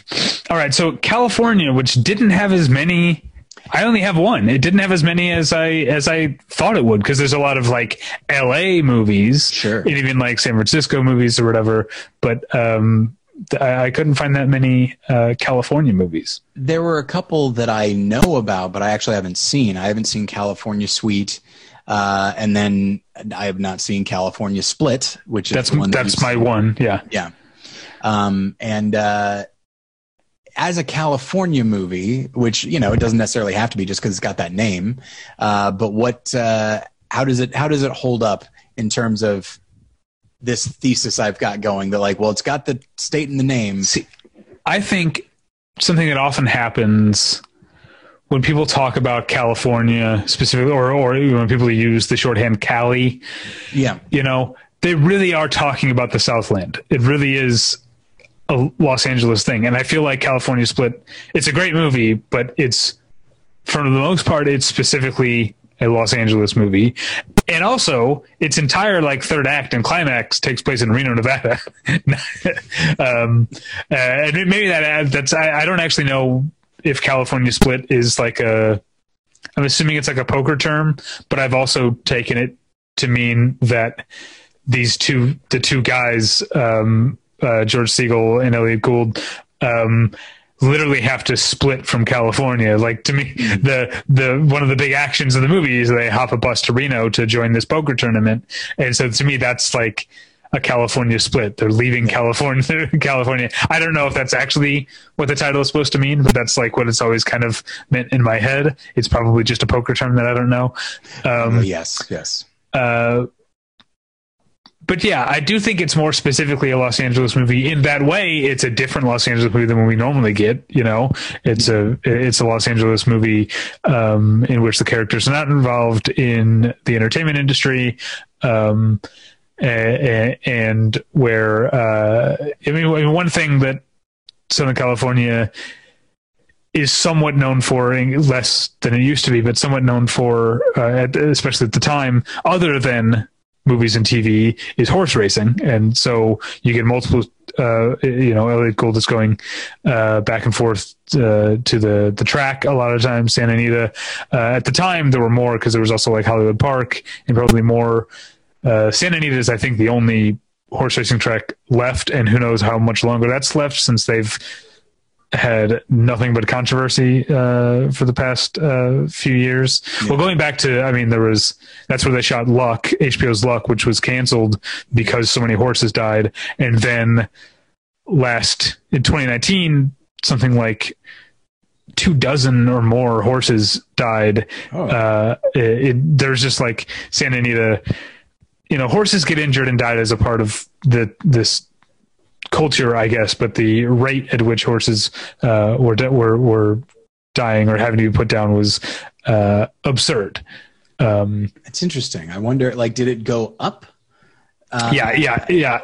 all right, so California, which didn't have as many. I only have one. It didn't have as many as I as I thought it would because there's a lot of like L.A. movies,
Sure.
and even like San Francisco movies or whatever. But um, I, I couldn't find that many uh, California movies.
There were a couple that I know about, but I actually haven't seen. I haven't seen California Suite, uh, and then I have not seen California Split, which
That's
one that
that's my
seen.
one. Yeah.
Yeah. Um, and uh, as a California movie, which you know it doesn't necessarily have to be just because it's got that name, uh, but what? Uh, how does it? How does it hold up in terms of this thesis I've got going? That like, well, it's got the state in the name.
See, I think something that often happens when people talk about California specifically, or or when people use the shorthand Cali,
Yeah.
you know, they really are talking about the Southland. It really is a Los Angeles thing, and I feel like California Split. It's a great movie, but it's for the most part, it's specifically a Los Angeles movie, and also its entire like third act and climax takes place in Reno, Nevada. <laughs> um, uh, and maybe that that's I, I don't actually know if California Split is like a. I'm assuming it's like a poker term, but I've also taken it to mean that these two, the two guys, um, uh, George Segal and Elliott Gould, um, literally have to split from California. Like to me, the the one of the big actions of the movie is they hop a bus to Reno to join this poker tournament, and so to me, that's like a California split. They're leaving California. <laughs> California. I don't know if that's actually what the title is supposed to mean, but that's like what it's always kind of meant in my head. It's probably just a poker term that I don't know. Um,
Well, yes. Yes.
uh, but yeah, I do think it's more specifically a Los Angeles movie. In that way, it's a different Los Angeles movie than what we normally get. You know, it's a it's a Los Angeles movie um, in which the characters are not involved in the entertainment industry. Um, and where uh, I mean, one thing that Southern California is somewhat known for less than it used to be, but somewhat known for, uh, especially at the time, other than movies and TV, is horse racing, and so you get multiple. Uh, you know, Elliott Gould is going uh, back and forth uh, to the the track a lot of times. Santa Anita. Uh, at the time, there were more because there was also like Hollywood Park and probably more. Uh, Santa Anita is, I think, the only horse racing track left, and who knows how much longer that's left since they've had nothing but controversy uh, for the past uh, few years. Yeah. Well, going back to, I mean, there was that's where they shot Luck, HBO's Luck, which was canceled because so many horses died, and then last in 2019, something like two dozen or more horses died. Oh. Uh, it, it, there's just like Santa Anita. You know, horses get injured and died as a part of the this culture, I guess, but the rate at which horses uh, were were were dying or having to be put down was uh, absurd. Um,
it's interesting. I wonder, like, did it go up?
Uh, yeah, yeah, yeah.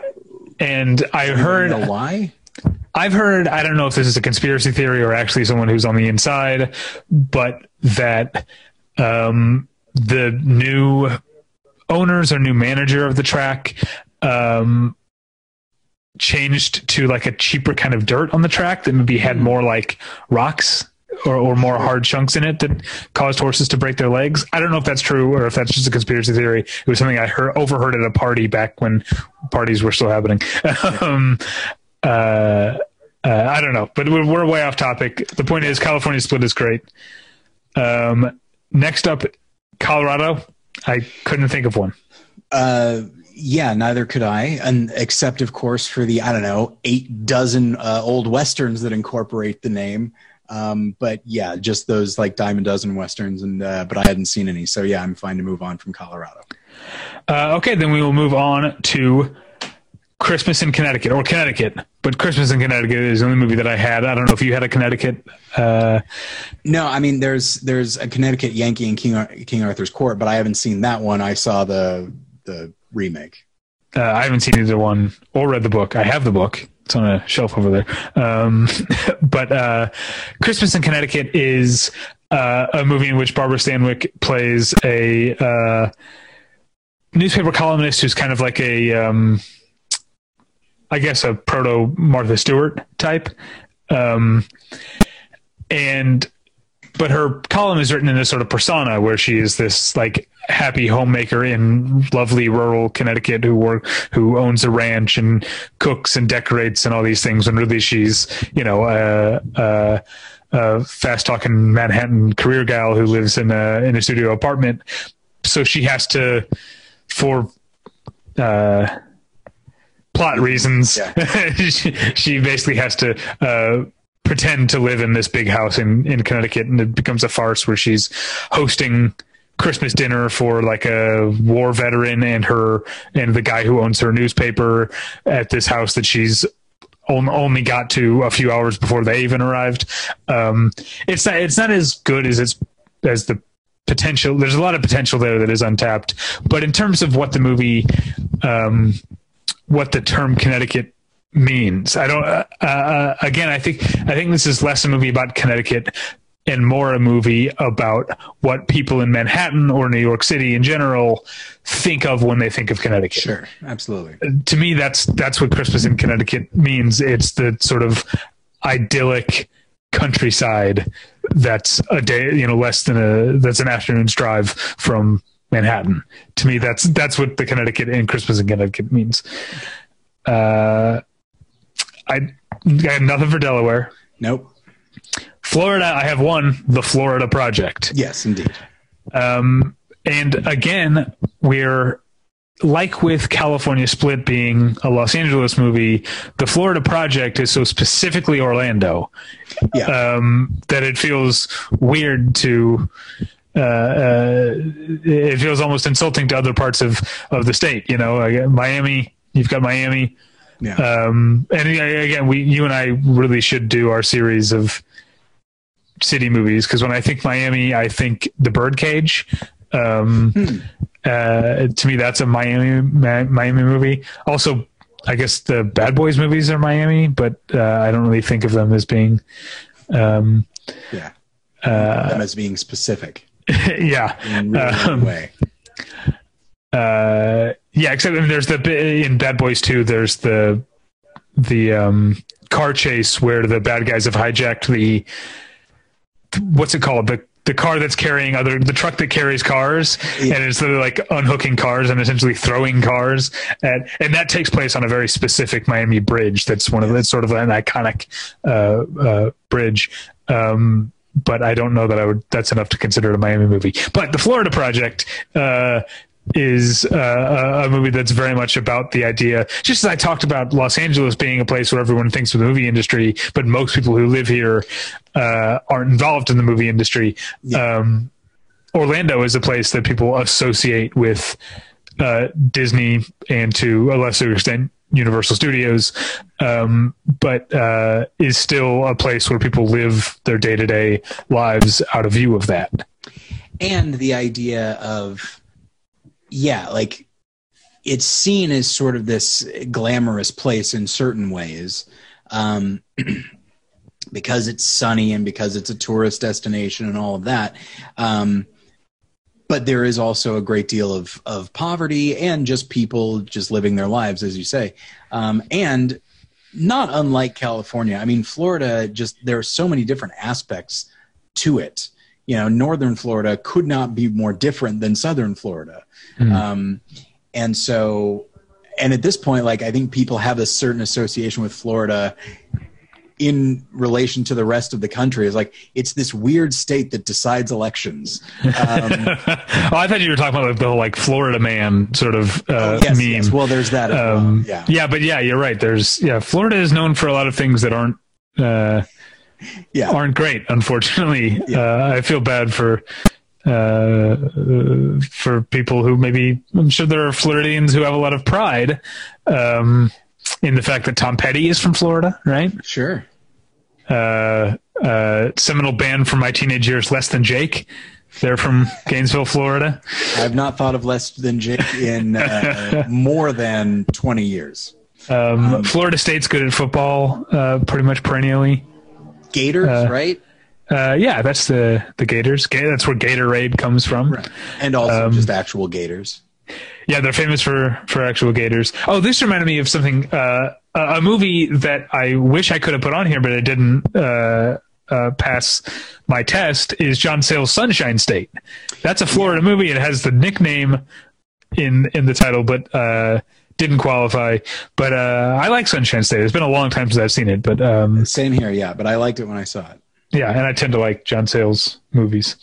And I heard a
why.
I've heard. I don't know if this is a conspiracy theory or actually someone who's on the inside, but that um, the new owners or new manager of the track um, changed to like a cheaper kind of dirt on the track that maybe had more like rocks or, or more hard chunks in it that caused horses to break their legs. I don't know if that's true or if that's just a conspiracy theory. It was something I heard overheard at a party back when parties were still happening. <laughs> um, uh, uh, I don't know, but we're, we're, way off topic. The point is, California split is great. Um, next up, Colorado. I couldn't think of one.
Uh, yeah, neither could I. And except, of course, for the I don't know eight dozen uh, old westerns that incorporate the name. Um, but yeah, just those like dime a dozen westerns, and uh, but I hadn't seen any, so yeah, I'm fine to move on from Colorado.
Uh, okay, then we will move on to Christmas in Connecticut or Connecticut, but Christmas in Connecticut is the only movie that I had. I don't know if you had a Connecticut. Uh...
No, I mean there's there's a Connecticut Yankee in King Ar- King Arthur's Court, but I haven't seen that one. I saw the the remake.
Uh, I haven't seen either one or read the book. I have the book. It's on a shelf over there. Um, <laughs> but uh, Christmas in Connecticut is uh, a movie in which Barbara Stanwyck plays a uh, newspaper columnist who's kind of like a, um, I guess, a proto Martha Stewart type. Um, and but her column is written in this sort of persona where she is this like happy homemaker in lovely rural Connecticut who work who owns a ranch and cooks and decorates and all these things when really she's you know a, a, a fast talking Manhattan career gal who lives in a in a studio apartment so she has to for uh, plot reasons yeah. <laughs> she, she, basically has to uh, pretend to live in this big house in, in Connecticut and it becomes a farce where she's hosting Christmas dinner for like a war veteran and her and the guy who owns her newspaper at this house that she's only got to a few hours before they even arrived. Um, it's not it's not as good as it's as the potential. There's a lot of potential there that is untapped. But in terms of what the movie, um, what the term Connecticut means. I don't. Uh, uh, again, I think I think this is less a movie about Connecticut and more a movie about what people in Manhattan or New York City in general think of when they think of Connecticut.
Sure, absolutely.
To me, that's that's what Christmas in Connecticut means. It's the sort of idyllic countryside that's a day, you know, less than a that's an afternoon's drive from Manhattan. To me, that's that's what the Connecticut and Christmas in Connecticut means. Uh, I, I have nothing for Delaware.
Nope.
Florida, I have one, the Florida Project.
Yes, indeed.
Um, and again, we're like with California Split being a Los Angeles movie, the Florida Project is so specifically Orlando yeah. um, that it feels weird to. Uh, uh, it feels almost insulting to other parts of, of the state. You know, Miami, you've got Miami. Yeah. Um, and again, we, you and I really should do our series of city movies because when I think Miami, I think The Birdcage. Um, hmm. uh, to me, that's a Miami Miami movie. Also, I guess the Bad Boys movies are Miami, but uh, I don't really think of them as being Um,
Yeah.
uh,
Them as being specific <laughs>
yeah. Um,
way.
Uh, yeah, except I mean, there's the in Bad Boys 2, there's the the um, car chase where the bad guys have hijacked the what's it called the the car that's carrying other the truck that carries cars
Yeah.
and it's literally like unhooking cars and essentially throwing cars at and that takes place on a very specific Miami bridge that's one of the, it's sort of an iconic uh, uh, bridge um, but I don't know that I would that's enough to consider it a Miami movie but the Florida Project uh, is uh, a movie that's very much about the idea. Just as I talked about Los Angeles being a place where everyone thinks of the movie industry, but most people who live here uh, aren't involved in the movie industry.
Yeah.
Um, Orlando is a place that people associate with uh, Disney and to a lesser extent Universal Studios, um, but uh, is still a place where people live their day to day lives out of view of that.
and the idea of yeah like it's seen as sort of this glamorous place in certain ways um, <clears throat> because it's sunny and because it's a tourist destination and all of that um, but there is also a great deal of, of poverty and just people just living their lives as you say um, and not unlike california i mean florida just there are so many different aspects to it you know, northern Florida could not be more different than southern Florida.
Mhm.
Um, and so, and at this point, like, I think people have a certain association with Florida in relation to the rest of the country is like it's this weird state that decides elections. Um, <laughs>
oh, I thought you were talking about like, the whole like Florida man sort of uh,
yes,
meme.
yes. Well, there's that.
Um,
well. Yeah.
but yeah, you're right. There's yeah, Florida is known for a lot of things that aren't uh,
Yeah.
aren't great. Unfortunately,
Yeah.
uh, I feel bad for uh, for people who maybe I'm sure there are Floridians who have a lot of pride um, in the fact that Tom Petty is from Florida, right?
Sure.
uh, uh, seminal band from my teenage years, Less Than Jake. They're from Gainesville, Florida.
I've not thought of less than Jake in uh, <laughs> more than 20 years.
Um, Florida State's good at football, uh, pretty much perennially.
Gators,
Uh,
right?
Uh, yeah, that's the the Gators. Ga- That's where Gatorade comes from.
Right. And also
um,
just actual Gators.
Yeah, they're famous for for actual Gators. Oh, this reminded me of something. Uh, a movie that I wish I could have put on here, but it didn't uh, uh, pass my test. Is John Sayles' Sunshine State? That's a Florida movie. It has the nickname in in the title, but uh, didn't qualify. But uh, I like Sunshine State. It's been a long time since I've seen it, but um,
Same here, yeah. But I liked it when I saw it.
yeah, and I tend to like John Sayles movies.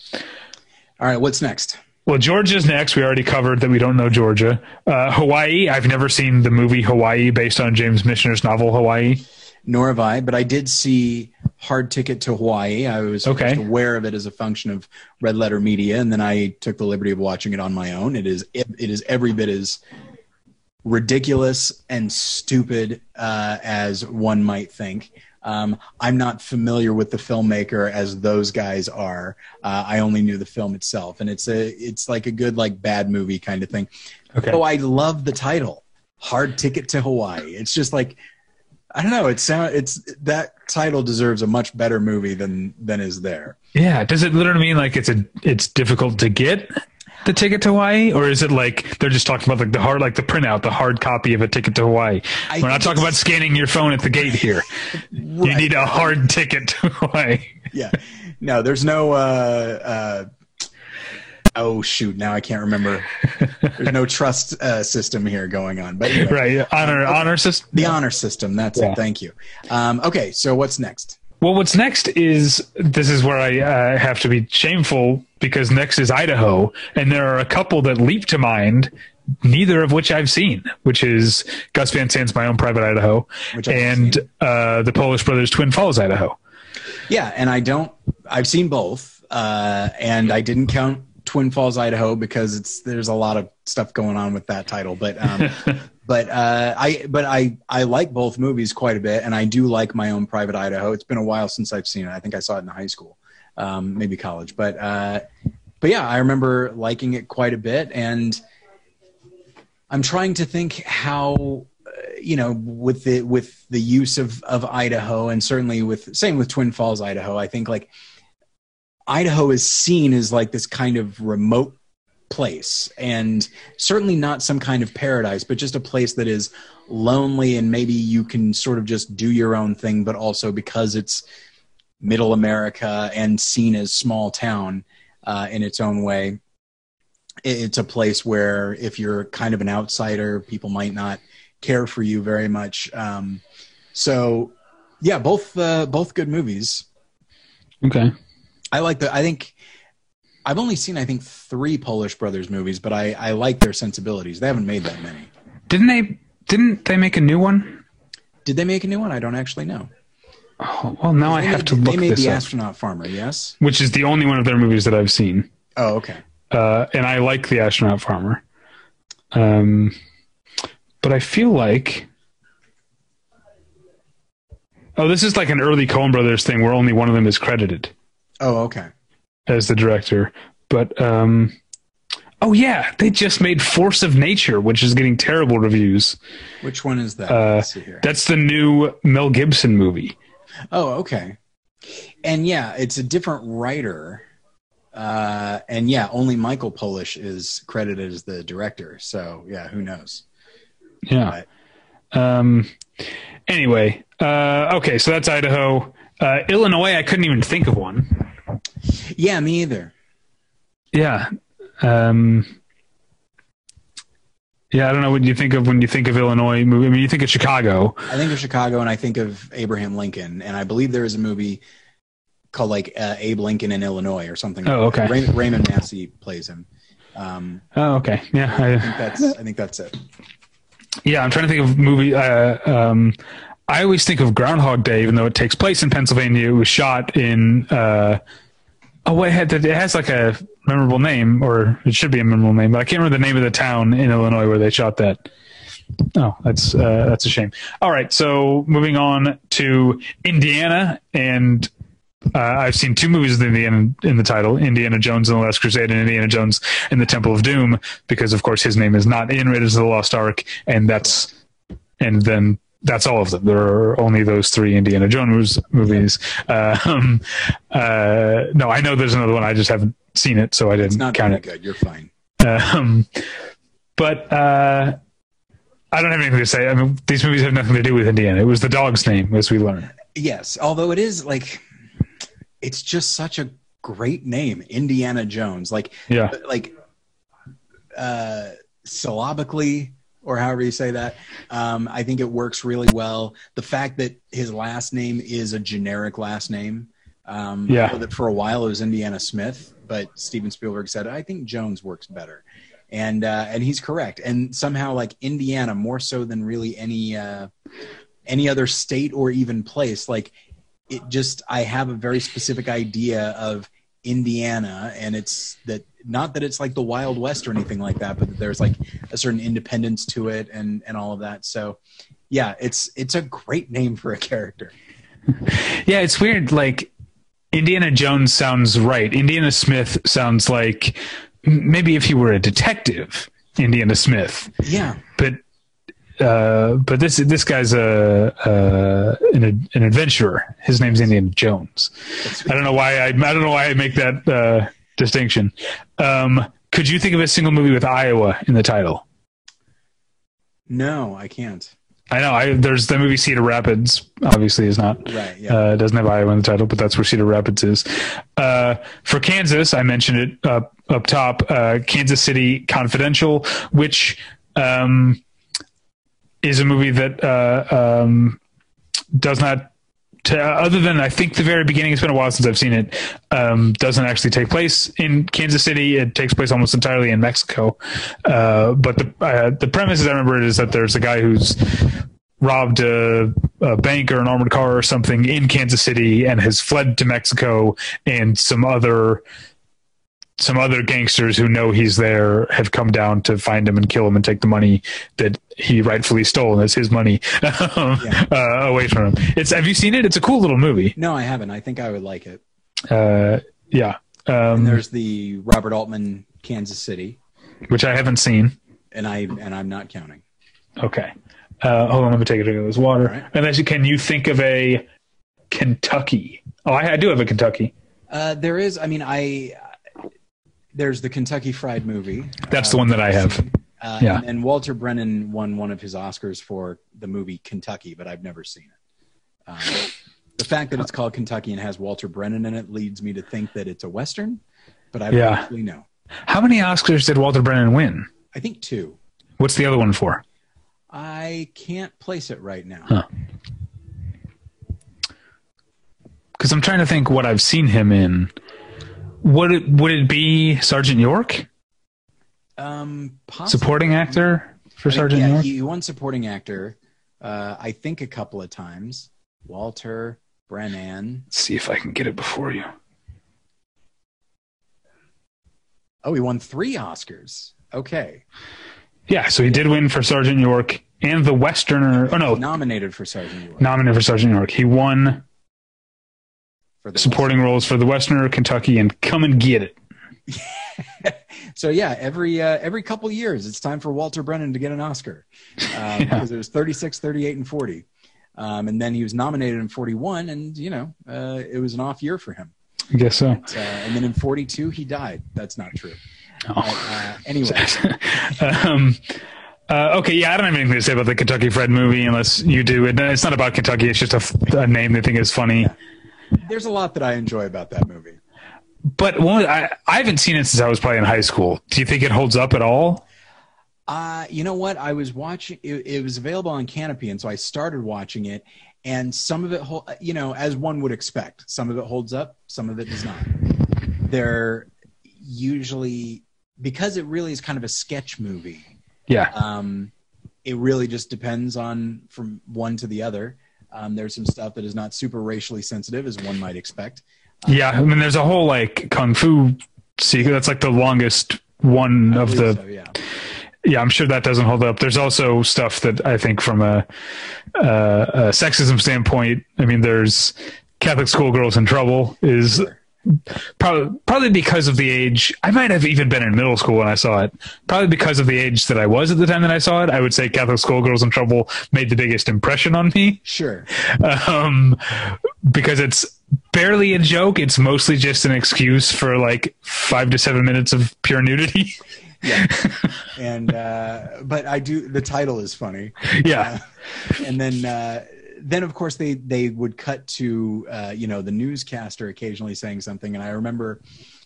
All right, what's next?
Well, Georgia's next. We already covered that we don't know Georgia. Uh, Hawaii. I've never seen the movie Hawaii based on James Michener's novel Hawaii.
Nor have I, but I did see Hard Ticket to Hawaii. I was
Okay.
aware of it as a function of Red Letter Media, and then I took the liberty of watching it on my own. It is it, it is every bit as ridiculous and stupid uh, as one might think. Um, I'm not familiar with the filmmaker as those guys are. Uh, I only knew the film itself, and it's a it's like a good like bad movie kind of thing.
Okay.
Oh, I love the title, "Hard Ticket to Hawaii." It's just like I don't know. It sound it's that title deserves a much better movie than than is there.
Yeah. Does it literally mean like it's a it's difficult to get the ticket to Hawaii, or is it like they're just talking about like the hard like the printout, the hard copy of a ticket to Hawaii?
I
We're not talking about scanning your phone at the gate here. You need a hard ticket to Hawaii.
Yeah, no, there's no. Uh, uh, oh shoot! Now I can't remember. There's no trust uh, system here going on. But anyway,
Right. Honor honor system.
the honor system. That's
Yeah.
it. Thank you. Um, okay, so what's next?
Well, what's next is this is where I uh, have to be shameful because next is Idaho, and there are a couple that leap to mind, neither of which I've seen, which is Gus Van Sant's My Own Private Idaho, and uh, the Polish Brothers Twin Falls, Idaho.
Yeah, and I don't. I've seen both, uh, and I didn't count Twin Falls, Idaho, because it's there's a lot of stuff going on with that title. But um, <laughs> but uh, I but I I like both movies quite a bit, and I do like my own Private Idaho. It's been a while since I've seen it. I think I saw it in high school, um, maybe college, but uh, but yeah, I remember liking it quite a bit, and I'm trying to think how. uh, you know, with the with the use of of Idaho, and certainly with same with Twin Falls, Idaho. I think like Idaho is seen as like this kind of remote place, and certainly not some kind of paradise, but just a place that is lonely, and maybe you can sort of just do your own thing, but also because it's Middle America and seen as small town uh, in its own way it's a place where if you're kind of an outsider, people might not care for you very much. Um, so, yeah, both uh, both good movies.
Okay.
I like the. I think I've only seen I think three Polish Brothers movies, but I I like their sensibilities. They haven't made that many.
Didn't they? Didn't they make a new one?
Did they make a new one? I don't actually know.
Oh, well, now I have
made-
to look
They made
this
the
up,
astronaut farmer. Yes.
which is the only one of their movies that I've seen.
Oh, okay.
uh, and I like the astronaut farmer. Um, but I feel like, oh, this is like an early Coen Brothers thing where only one of them is credited
Oh, okay.
as the director. But um, oh yeah, they just made Force of Nature, which is getting terrible reviews.
Which one is that?
Uh,
Let's see here.
That's the new Mel Gibson movie.
Oh, okay. And yeah, it's a different writer. Uh, and yeah, only Michael Polish is credited as the director. So yeah, who knows?
Yeah. Um. Anyway, uh, okay, so that's Idaho. Uh, Illinois, I couldn't even think of one.
Yeah, me either.
Yeah. Um, yeah, I don't know what you think of when you think of Illinois movie. I mean, you think of Chicago.
I think of Chicago and I think of Abraham Lincoln. And I believe there is a movie called like uh, Abe Lincoln in Illinois or something.
Oh,
like
okay.
Raymond, Raymond Massey plays him. Um,
Oh, okay. Yeah,
I think that's I think that's it.
yeah. I'm trying to think of movie. Uh, um, I always think of Groundhog Day, even though it takes place in Pennsylvania. It was shot in. Uh, oh, wait, it, had, it has like a memorable name, or it should be a memorable name, but I can't remember the name of the town in Illinois where they shot that. Oh, that's uh, that's a shame. All right, so moving on to Indiana, and uh, I've seen two movies with Indiana in the title: Indiana Jones and the Last Crusade, and Indiana Jones and the Temple of Doom, because of course his name is not in Raiders of the Lost Ark, and that's and then that's all of them. There are only those three Indiana Jones movies. Um, uh, no, I know there's another one. I just haven't seen it, so I
It's
didn't
not
count it.
good. You're fine.
Um, but uh, I don't have anything to say. I mean, these movies have nothing to do with Indiana. It was the dog's name, as we learn.
Yes, although it is like it's just such a great name, Indiana Jones. Like
Yeah.
like uh syllabically or however you say that. Um, I think it works really well. The fact that his last name is a generic last name. Um,
Yeah.
That for a while it was Indiana Smith, but Steven Spielberg said, I think Jones works better. And, uh, and he's correct. And somehow like Indiana more so than really any, uh, any other state or even place, like it just, I have a very specific idea of Indiana and it's that not that it's like the Wild West or anything like that, but that there's like a certain independence to it and, and all of that. So yeah, it's, it's a great name for a character. <laughs>
Yeah, it's weird. Like Indiana Jones sounds right. Indiana Smith sounds like maybe if he were a detective, Indiana Smith.
Yeah.
But uh, but this this guy's a, uh an an adventurer. His name's Indiana Jones. I don't know why I I don't know why I make that uh, distinction. Um, could you think of a single movie with Iowa in the title?
No, I can't.
I know. I there's the movie Cedar Rapids. Obviously, is not
Right. Yeah.
uh, it doesn't have Iowa in the title, but that's where Cedar Rapids is. Uh, for Kansas, I mentioned it up up top. Uh, Kansas City Confidential, which um, is a movie that uh, um, does not. Other than I think the very beginning, it's been a while since I've seen it. Um, doesn't actually take place in Kansas City. It takes place almost entirely in Mexico. Uh, but the uh, the premise, as I remember it, is that there's a guy who's robbed a, a bank or an armored car or something in Kansas City and has fled to Mexico, and some other some other gangsters who know he's there have come down to find him and kill him and take the money that he rightfully stole and it's his money <laughs>
Yeah.
uh, away from him. It's have you seen it? It's a cool little movie.
no, I haven't. I think I would like it.
Uh, yeah,
And
um,
there's the Robert Altman Kansas City,
which I haven't seen.
and I and I'm not counting.
Okay. Uh, hold on, let me take a drink of this water.
Right.
And actually, can you think of a Kentucky? Oh, I, I do have a Kentucky.
Uh, there is. I mean, I there's the Kentucky Fried Movie.
That's the one that I have.
Uh,
Yeah.
and, and Walter Brennan won one of his Oscars for the movie Kentucky, but I've never seen it. Um, the fact that it's called Kentucky and has Walter Brennan in it leads me to think that it's a western, but I don't
Yeah.
actually know.
How many Oscars did Walter Brennan win?
I think two.
What's the other one for?
I can't place it right now.
Huh. Because I'm trying to think what I've seen him in. Would it would it be Sergeant York,
Um, possibly.
supporting actor for Sergeant
yeah,
York?
he won supporting actor. Uh, I think a couple of times. Walter Brennan.
Let's see if I can get it before you.
Oh, he won three Oscars. Okay,
Yeah, so he did win for Sergeant York and the Westerner. Oh no,
nominated for Sergeant York
nominated for Sergeant York. He won
for the
supporting roles for the Westerner, Kentucky, and Come and Get It. <laughs>
So yeah, every uh, every couple years, it's time for Walter Brennan to get an Oscar <laughs> um, because it was 36, 38, and 40. Um, and then he was nominated in 41, and you know uh, it was an off year for him.
I guess so.
Uh, and then in 42, he died. That's not true. But, uh, anyway, <laughs>
um, uh, okay, yeah, I don't have anything to say about the Kentucky Fried movie unless you do. It, it's not about Kentucky. It's just a name they think is funny.
There's a lot that I enjoy about that movie.
But one, I, I haven't seen it since I was probably in high school. Do you think it holds up at all?
Uh, you know what? I was watching. It, it was available on Kanopy, and so I started watching it. And some of it, you know, as one would expect, some of it holds up, some of it does not. They're usually because it really is kind of a sketch movie.
Yeah.
Um, it really just depends on from one to the other. Um, there's some stuff that is not super racially sensitive, as one might expect.
Yeah. I mean, there's a whole like kung fu sequence. That's like the longest one
I
of the.
so, yeah.
Yeah, I'm sure that doesn't hold up. There's also stuff that I think from a, uh, a sexism standpoint. I mean, there's Catholic schoolgirls in trouble is
Sure.
Probably probably because of the age i might have even been in middle school when i saw it probably because of the age that i was at the time that i saw it i would say catholic schoolgirls in trouble made the biggest impression on me
Sure.
um, because it's barely a joke it's mostly just an excuse for like five to seven minutes of pure nudity
Yeah. <laughs> and uh, but I do. The title is funny.
yeah
and then uh, then of course they they would cut to uh, you know the newscaster occasionally saying something. And i remember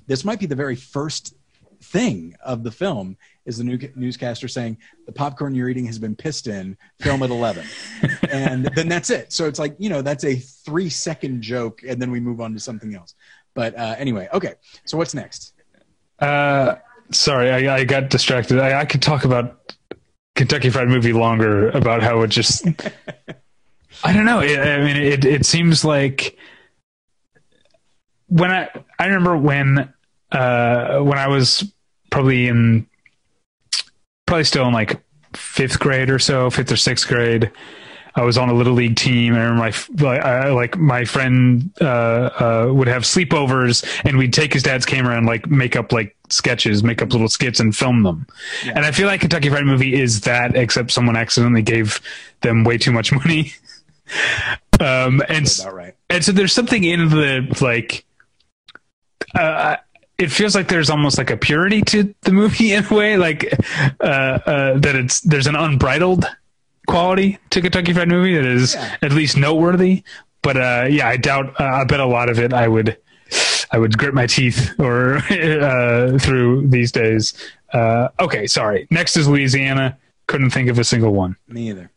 this might be the very first thing of the film is the new newscaster saying the popcorn you're eating has been pissed in. Film at 11 <laughs> and then that's it. So it's like you know that's a three second joke and then we move on to something else. But uh, anyway okay. So what's next?
Uh, sorry I, I got distracted. I, I could talk about kentucky fried movie longer about how it just <laughs> I don't know. It, I mean, it it seems like when I I remember when uh when I was probably in probably still in like fifth grade or so, fifth or sixth grade. I was on a little league team. I remember my like, I, like my friend uh, uh, would have sleepovers, and we'd take his dad's camera and like make up like sketches, make up little skits, and film them.
Yeah.
And I feel like Kentucky Fried Movie is that, except someone accidentally gave them way too much money. <laughs> um, and
right.
and so there's something in the like uh it feels like there's almost like a purity to the movie in a way like uh, uh that it's there's an unbridled quality to kentucky fried movie that is
Yeah.
at least noteworthy. But uh yeah i doubt uh, i bet a lot of it i would i would grit my teeth or <laughs> uh through these days. Uh okay sorry. Next is louisiana. Couldn't think of a single one.
Me either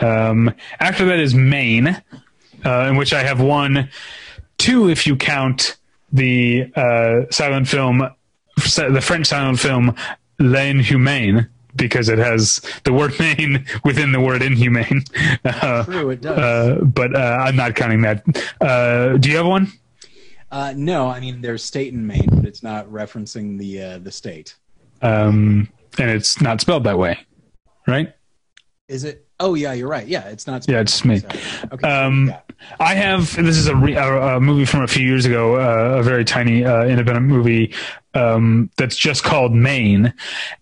um, after that is Maine, uh, in which I have one, two if you count the uh, silent film, the French silent film L'Inhumaine, because it has the word <laughs> Maine within the word inhumane. <laughs> Uh,
true it does
uh, but uh, I'm not counting that. Uh, do you have one?
Uh, no, I mean there's state in Maine, but it's not referencing the uh, the state.
Um, and it's not spelled that way, right?
Is it? Oh yeah, you're right. Yeah, it's not.
Yeah, it's me.
Sorry. Okay.
Um,
yeah.
I have. This is a, re, a, a movie from a few years ago, uh, a very tiny uh, independent movie um, that's just called Maine,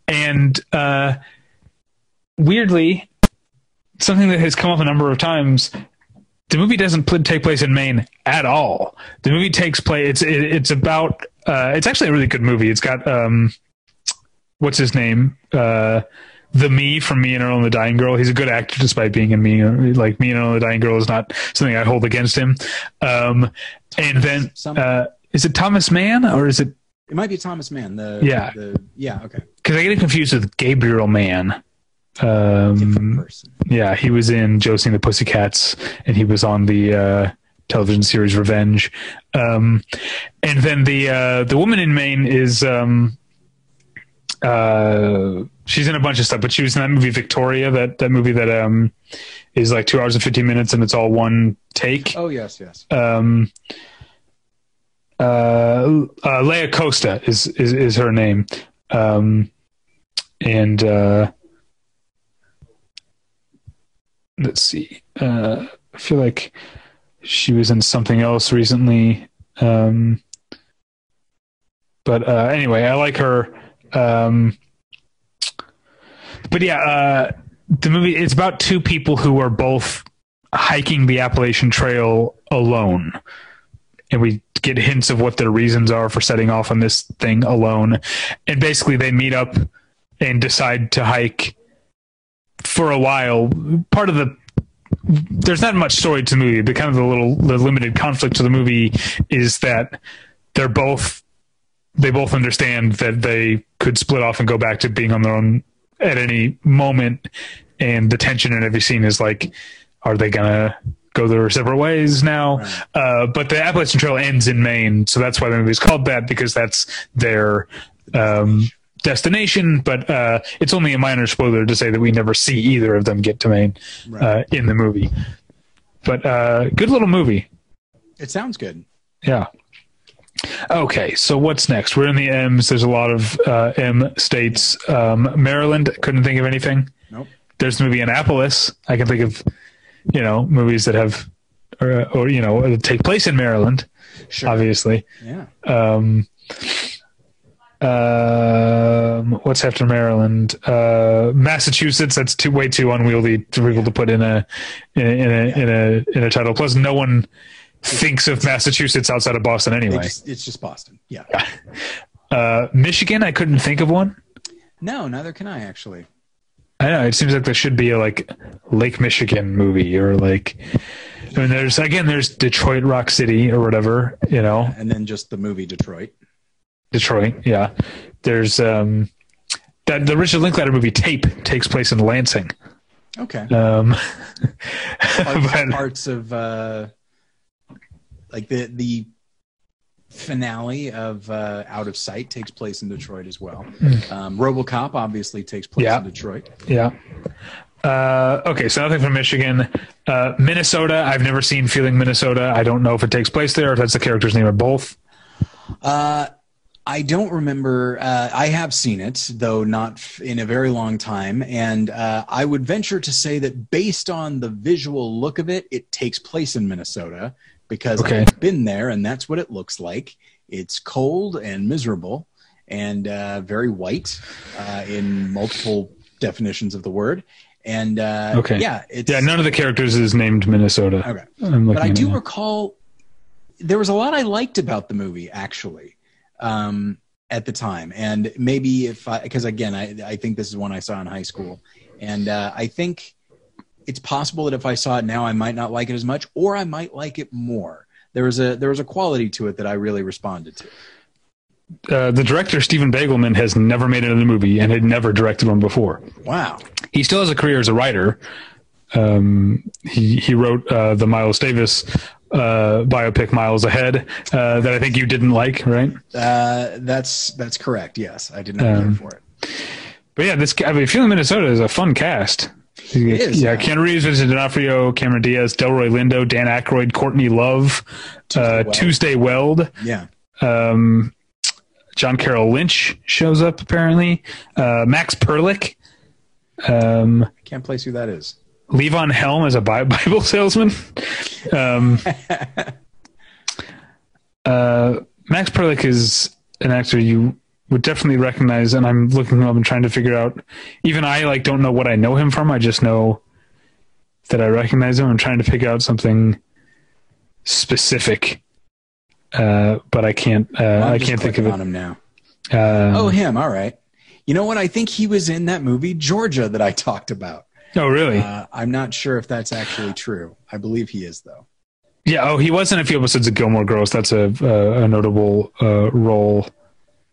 and uh, weirdly, something that has come up a number of times. The movie doesn't pl- take place in Maine at all. The movie takes place. It's it, it's about. Uh, it's actually a really good movie. It's got um, what's his name? The me from Me and Earl and the Dying Girl. He's a good actor despite being in Me. Like Me and Earl and the Dying Girl is not something I hold against him. Um, and then uh, is it Thomas Mann or is it?
It might be Thomas Mann. The
Yeah.
The, yeah. Okay.
Because I get it confused with Gabriel Mann. Um, yeah, he was in Josie and the Pussycats, and he was on the uh, television series Revenge. Um, and then the uh, the woman in Maine is um, uh, she's in a bunch of stuff, but she was in that movie Victoria, that that movie that um, is like two hours and fifteen minutes, and it's all one take.
Oh yes, yes.
Um, uh, uh, Laia Costa is, is is her name, um, and uh, let's see. Uh, I feel like she was in something else recently. Um, but uh, anyway, I like her. Um, but yeah, uh, the movie it's about two people who are both hiking the Appalachian Trail alone. And we get hints of what their reasons are for setting off on this thing alone. And basically, they meet up and decide to hike for a while. Part of the there's not much story to the movie. The kind of the little the limited conflict to the movie is that they're both they both understand that they could split off and go back to being on their own at any moment. And the tension in every scene is like, are they gonna go their separate ways now?
Right.
Uh, but the Appalachian Trail ends in Maine, so that's why the movie's called that because that's their um, destination. But uh, it's only a minor spoiler to say that we never see either of them get to Maine
Right.
uh, in the movie. But uh, good little movie.
It sounds good.
Yeah. Okay, so what's next? We're in the M's. There's a lot of uh, M states. Um, Maryland, couldn't think of anything.
Nope.
There's the movie Annapolis. I can think of, you know, movies that have, or, or you know, that take place in Maryland,
Sure.
obviously.
Yeah.
Um, um, what's after Maryland? Uh, Massachusetts. That's too way too unwieldy to be able to put in a in a in a, in a in a title. Plus, no one thinks of Massachusetts outside of Boston anyway.
just, it's just Boston. Yeah.
Uh, Michigan. I couldn't think of one.
No, neither can I actually.
I know it seems like there should be a like Lake Michigan movie or like. I mean, there's again, there's Detroit Rock City or whatever, you know.
And then just the movie Detroit.
Detroit, yeah. There's um that the Richard Linklater movie Tape takes place in Lansing.
Okay.
Um
Parts, <laughs>
but-
parts of uh, like the the finale of uh, Out of Sight takes place in Detroit as well. Um, RoboCop obviously takes place
Yeah.
in Detroit.
yeah. Uh, okay, so nothing from Michigan. Uh, Minnesota, I've never seen Feeling Minnesota. I don't know if it takes place there or if that's the character's name or both.
Uh, I don't remember. Uh, I have seen it, though not f- in a very long time. And uh, I would venture to say that based on the visual look of it, it takes place in Minnesota because
Okay.
I've been there and that's what it looks like. It's cold and miserable and uh, very white uh, in multiple definitions of the word. And uh,
Okay.
yeah, it's,
Yeah, none of the characters is named Minnesota.
Okay. But I do recall there was a lot I liked about the movie actually um, at the time, and maybe if I because again I I think this is one I saw in high school, and uh, I think it's possible that if I saw it now I might not like it as much, or I might like it more. There was a there was a quality to it that I really responded to.
uh, the director Steven Baigelman has never made another movie and had never directed one before.
Wow.
he still has a career as a writer. Um, he he wrote uh, the Miles Davis uh, biopic Miles Ahead uh, that I think you didn't like, right?
Uh, that's that's correct. Yes, I did not
Um,
care for it.
But yeah, this I mean, Feeling Minnesota is a fun cast.
Is,
yeah,
yeah.
Keanu Reeves, Vincent D'Onofrio, Cameron Diaz, Delroy Lindo, Dan Aykroyd, Courtney Love, uh,
Weld.
Tuesday Weld,
Yeah.
um, John Carroll Lynch shows up apparently, uh, Max Perlich, um,
Can't place who that is.
Levon Helm as a <laughs> Bible salesman. Um, <laughs> uh, Max Perlich is an actor you would definitely recognize, and I'm looking him up and trying to figure out. Even I like don't know what I know him from. I just know that I recognize him. I'm trying to pick out something specific, uh, but I can't. Uh, I can't think of it.
on him now.
Uh,
Oh, him. All right. You know what? I think he was in that movie Georgia that I <laughs> talked about.
oh, really?
Uh, I'm not sure if that's actually true. I believe he is, though.
yeah. Oh, he was in a few episodes of Gilmore Girls. That's a a, a notable uh, role.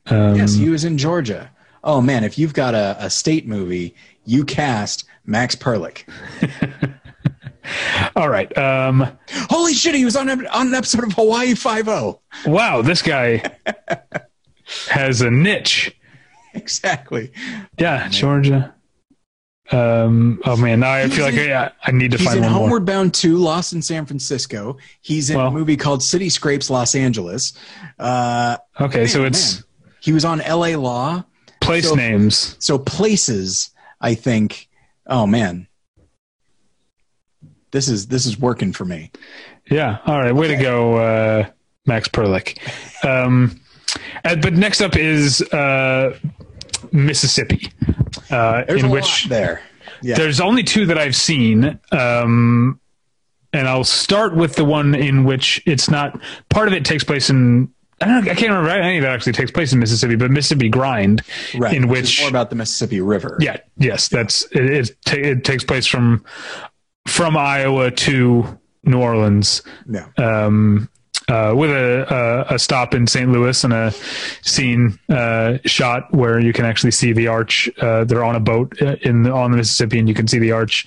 Um,
Yes, he was in Georgia. Oh man, if you've got a, a state movie, you cast Max Perlich. <laughs>
all right. Um,
Holy shit, he was on an- on an episode of Hawaii Five O.
wow, this guy <laughs> has a niche.
Exactly.
Yeah, Georgia. Um, oh man, now I
He's
feel like
in-
I, I need to find
in
one more.
He's in Homeward Bound 2, Lost in San Francisco. He's in
Well-
a movie called City Scrapes Los Angeles. Uh,
Okay, so it's
man. He was on LA Law.
place
so-
names.
So places, I think. Oh man, this is this is working for me.
Yeah. All right. Way to go, uh, Max Perlich. Um, and, but next up is uh, Mississippi, uh,
There's
in which
there. Yeah.
there's only two that I've seen. Um, and I'll start with the one in which it's not part of it takes place in. I don't. know, I can't remember any of that actually takes place in Mississippi, but Mississippi Grind,
right.
in
is
which
more about the Mississippi River.
Yeah, yes, that's it. It, ta- it takes place from from Iowa to New Orleans,
Yeah.
um, uh, with a, a a stop in St. Louis and a scene uh, shot where you can actually see the arch. Uh, they're on a boat uh, in the, on the Mississippi, and you can see the arch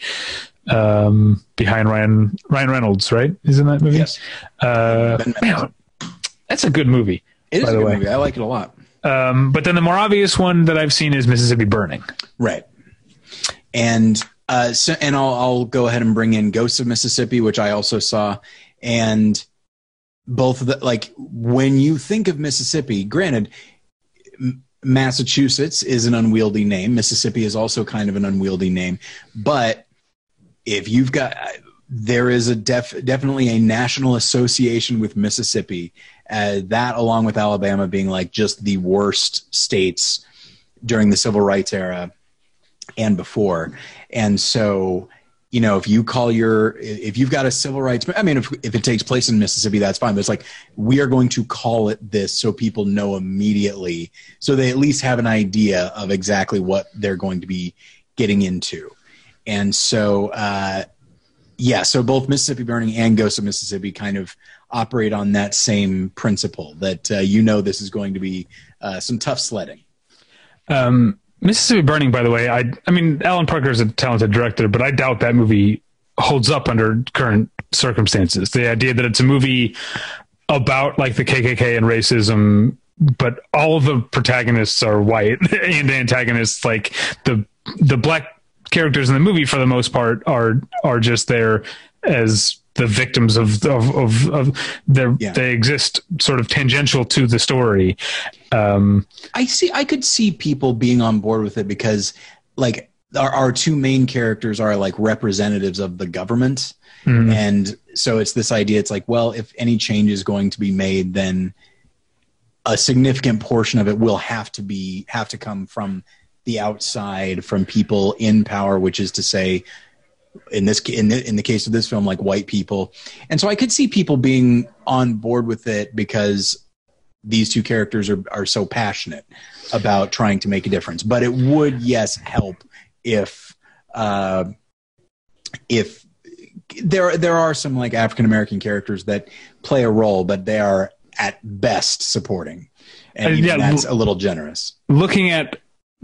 um, behind Ryan Ryan Reynolds. Right? Isn't that movie?
Yes.
Uh, man, that's a good movie.
It is a good
way.
movie. I like it a lot.
Um, but then the more obvious one that I've seen is Mississippi Burning.
Right. And uh, so, and I'll I'll go ahead and bring in Ghosts of Mississippi, which I also saw, and both of the like when you think of Mississippi, granted. M- Massachusetts is an unwieldy name. Mississippi is also kind of an unwieldy name. But if you've got, there is a def, definitely a national association with Mississippi. Uh, that, along with Alabama, being like just the worst states during the civil rights era and before. And so, you know, if you call your, if you've got a civil rights, I mean, if, if it takes place in Mississippi, that's fine. But it's like, we are going to call it this so people know immediately, so they at least have an idea of exactly what they're going to be getting into. And so, uh, yeah, so both Mississippi Burning and Ghost of Mississippi kind of operate on that same principle that uh, you know this is going to be uh, some tough sledding.
Um, Mississippi Burning, by the way, I I mean Alan Parker is a talented director, but I doubt that movie holds up under current circumstances. The idea that it's a movie about like the KKK and racism, but all of the protagonists are white <laughs> and the antagonists, like the the black characters in the movie, for the most part, are are just there as the victims of of of, of their
Yeah.
they exist sort of tangential to the story. Um,
I see. I could see people being on board with it because, like, our, our two main characters are like representatives of the government,
mm,
and so it's this idea. It's like, well, if any change is going to be made, then a significant portion of it will have to be have to come from the outside, from people in power, which is to say, in this in the, in the case of this film, like white people. And so I could see people being on board with it because these two characters are are so passionate about trying to make a difference. But it would, yes, help if uh, if there there are some like African American characters that play a role, but they are at best supporting, and
Uh, yeah,
that's a little generous.
looking at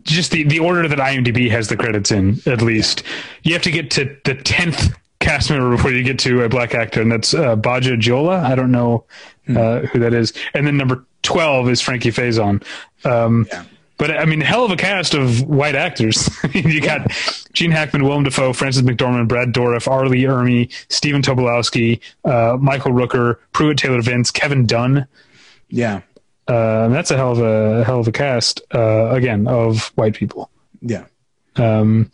just the, the order that IMDb has the credits in, at least, you have to get to the 10th cast member before you get to a black actor, and that's uh, Badja Djola. I don't know uh, who that is. And then number 12 is Frankie Faison. Um,
Yeah.
But I mean, hell of a cast of white actors. <laughs> you got Gene Hackman, Willem Dafoe, Frances McDormand, Brad Dourif, R. Lee Ermey, Stephen Tobolowsky, uh, Michael Rooker, Pruitt Taylor Vince, Kevin Dunn.
Yeah,
Uh, that's a hell of a hell of a cast uh, again of white people.
yeah,
Um,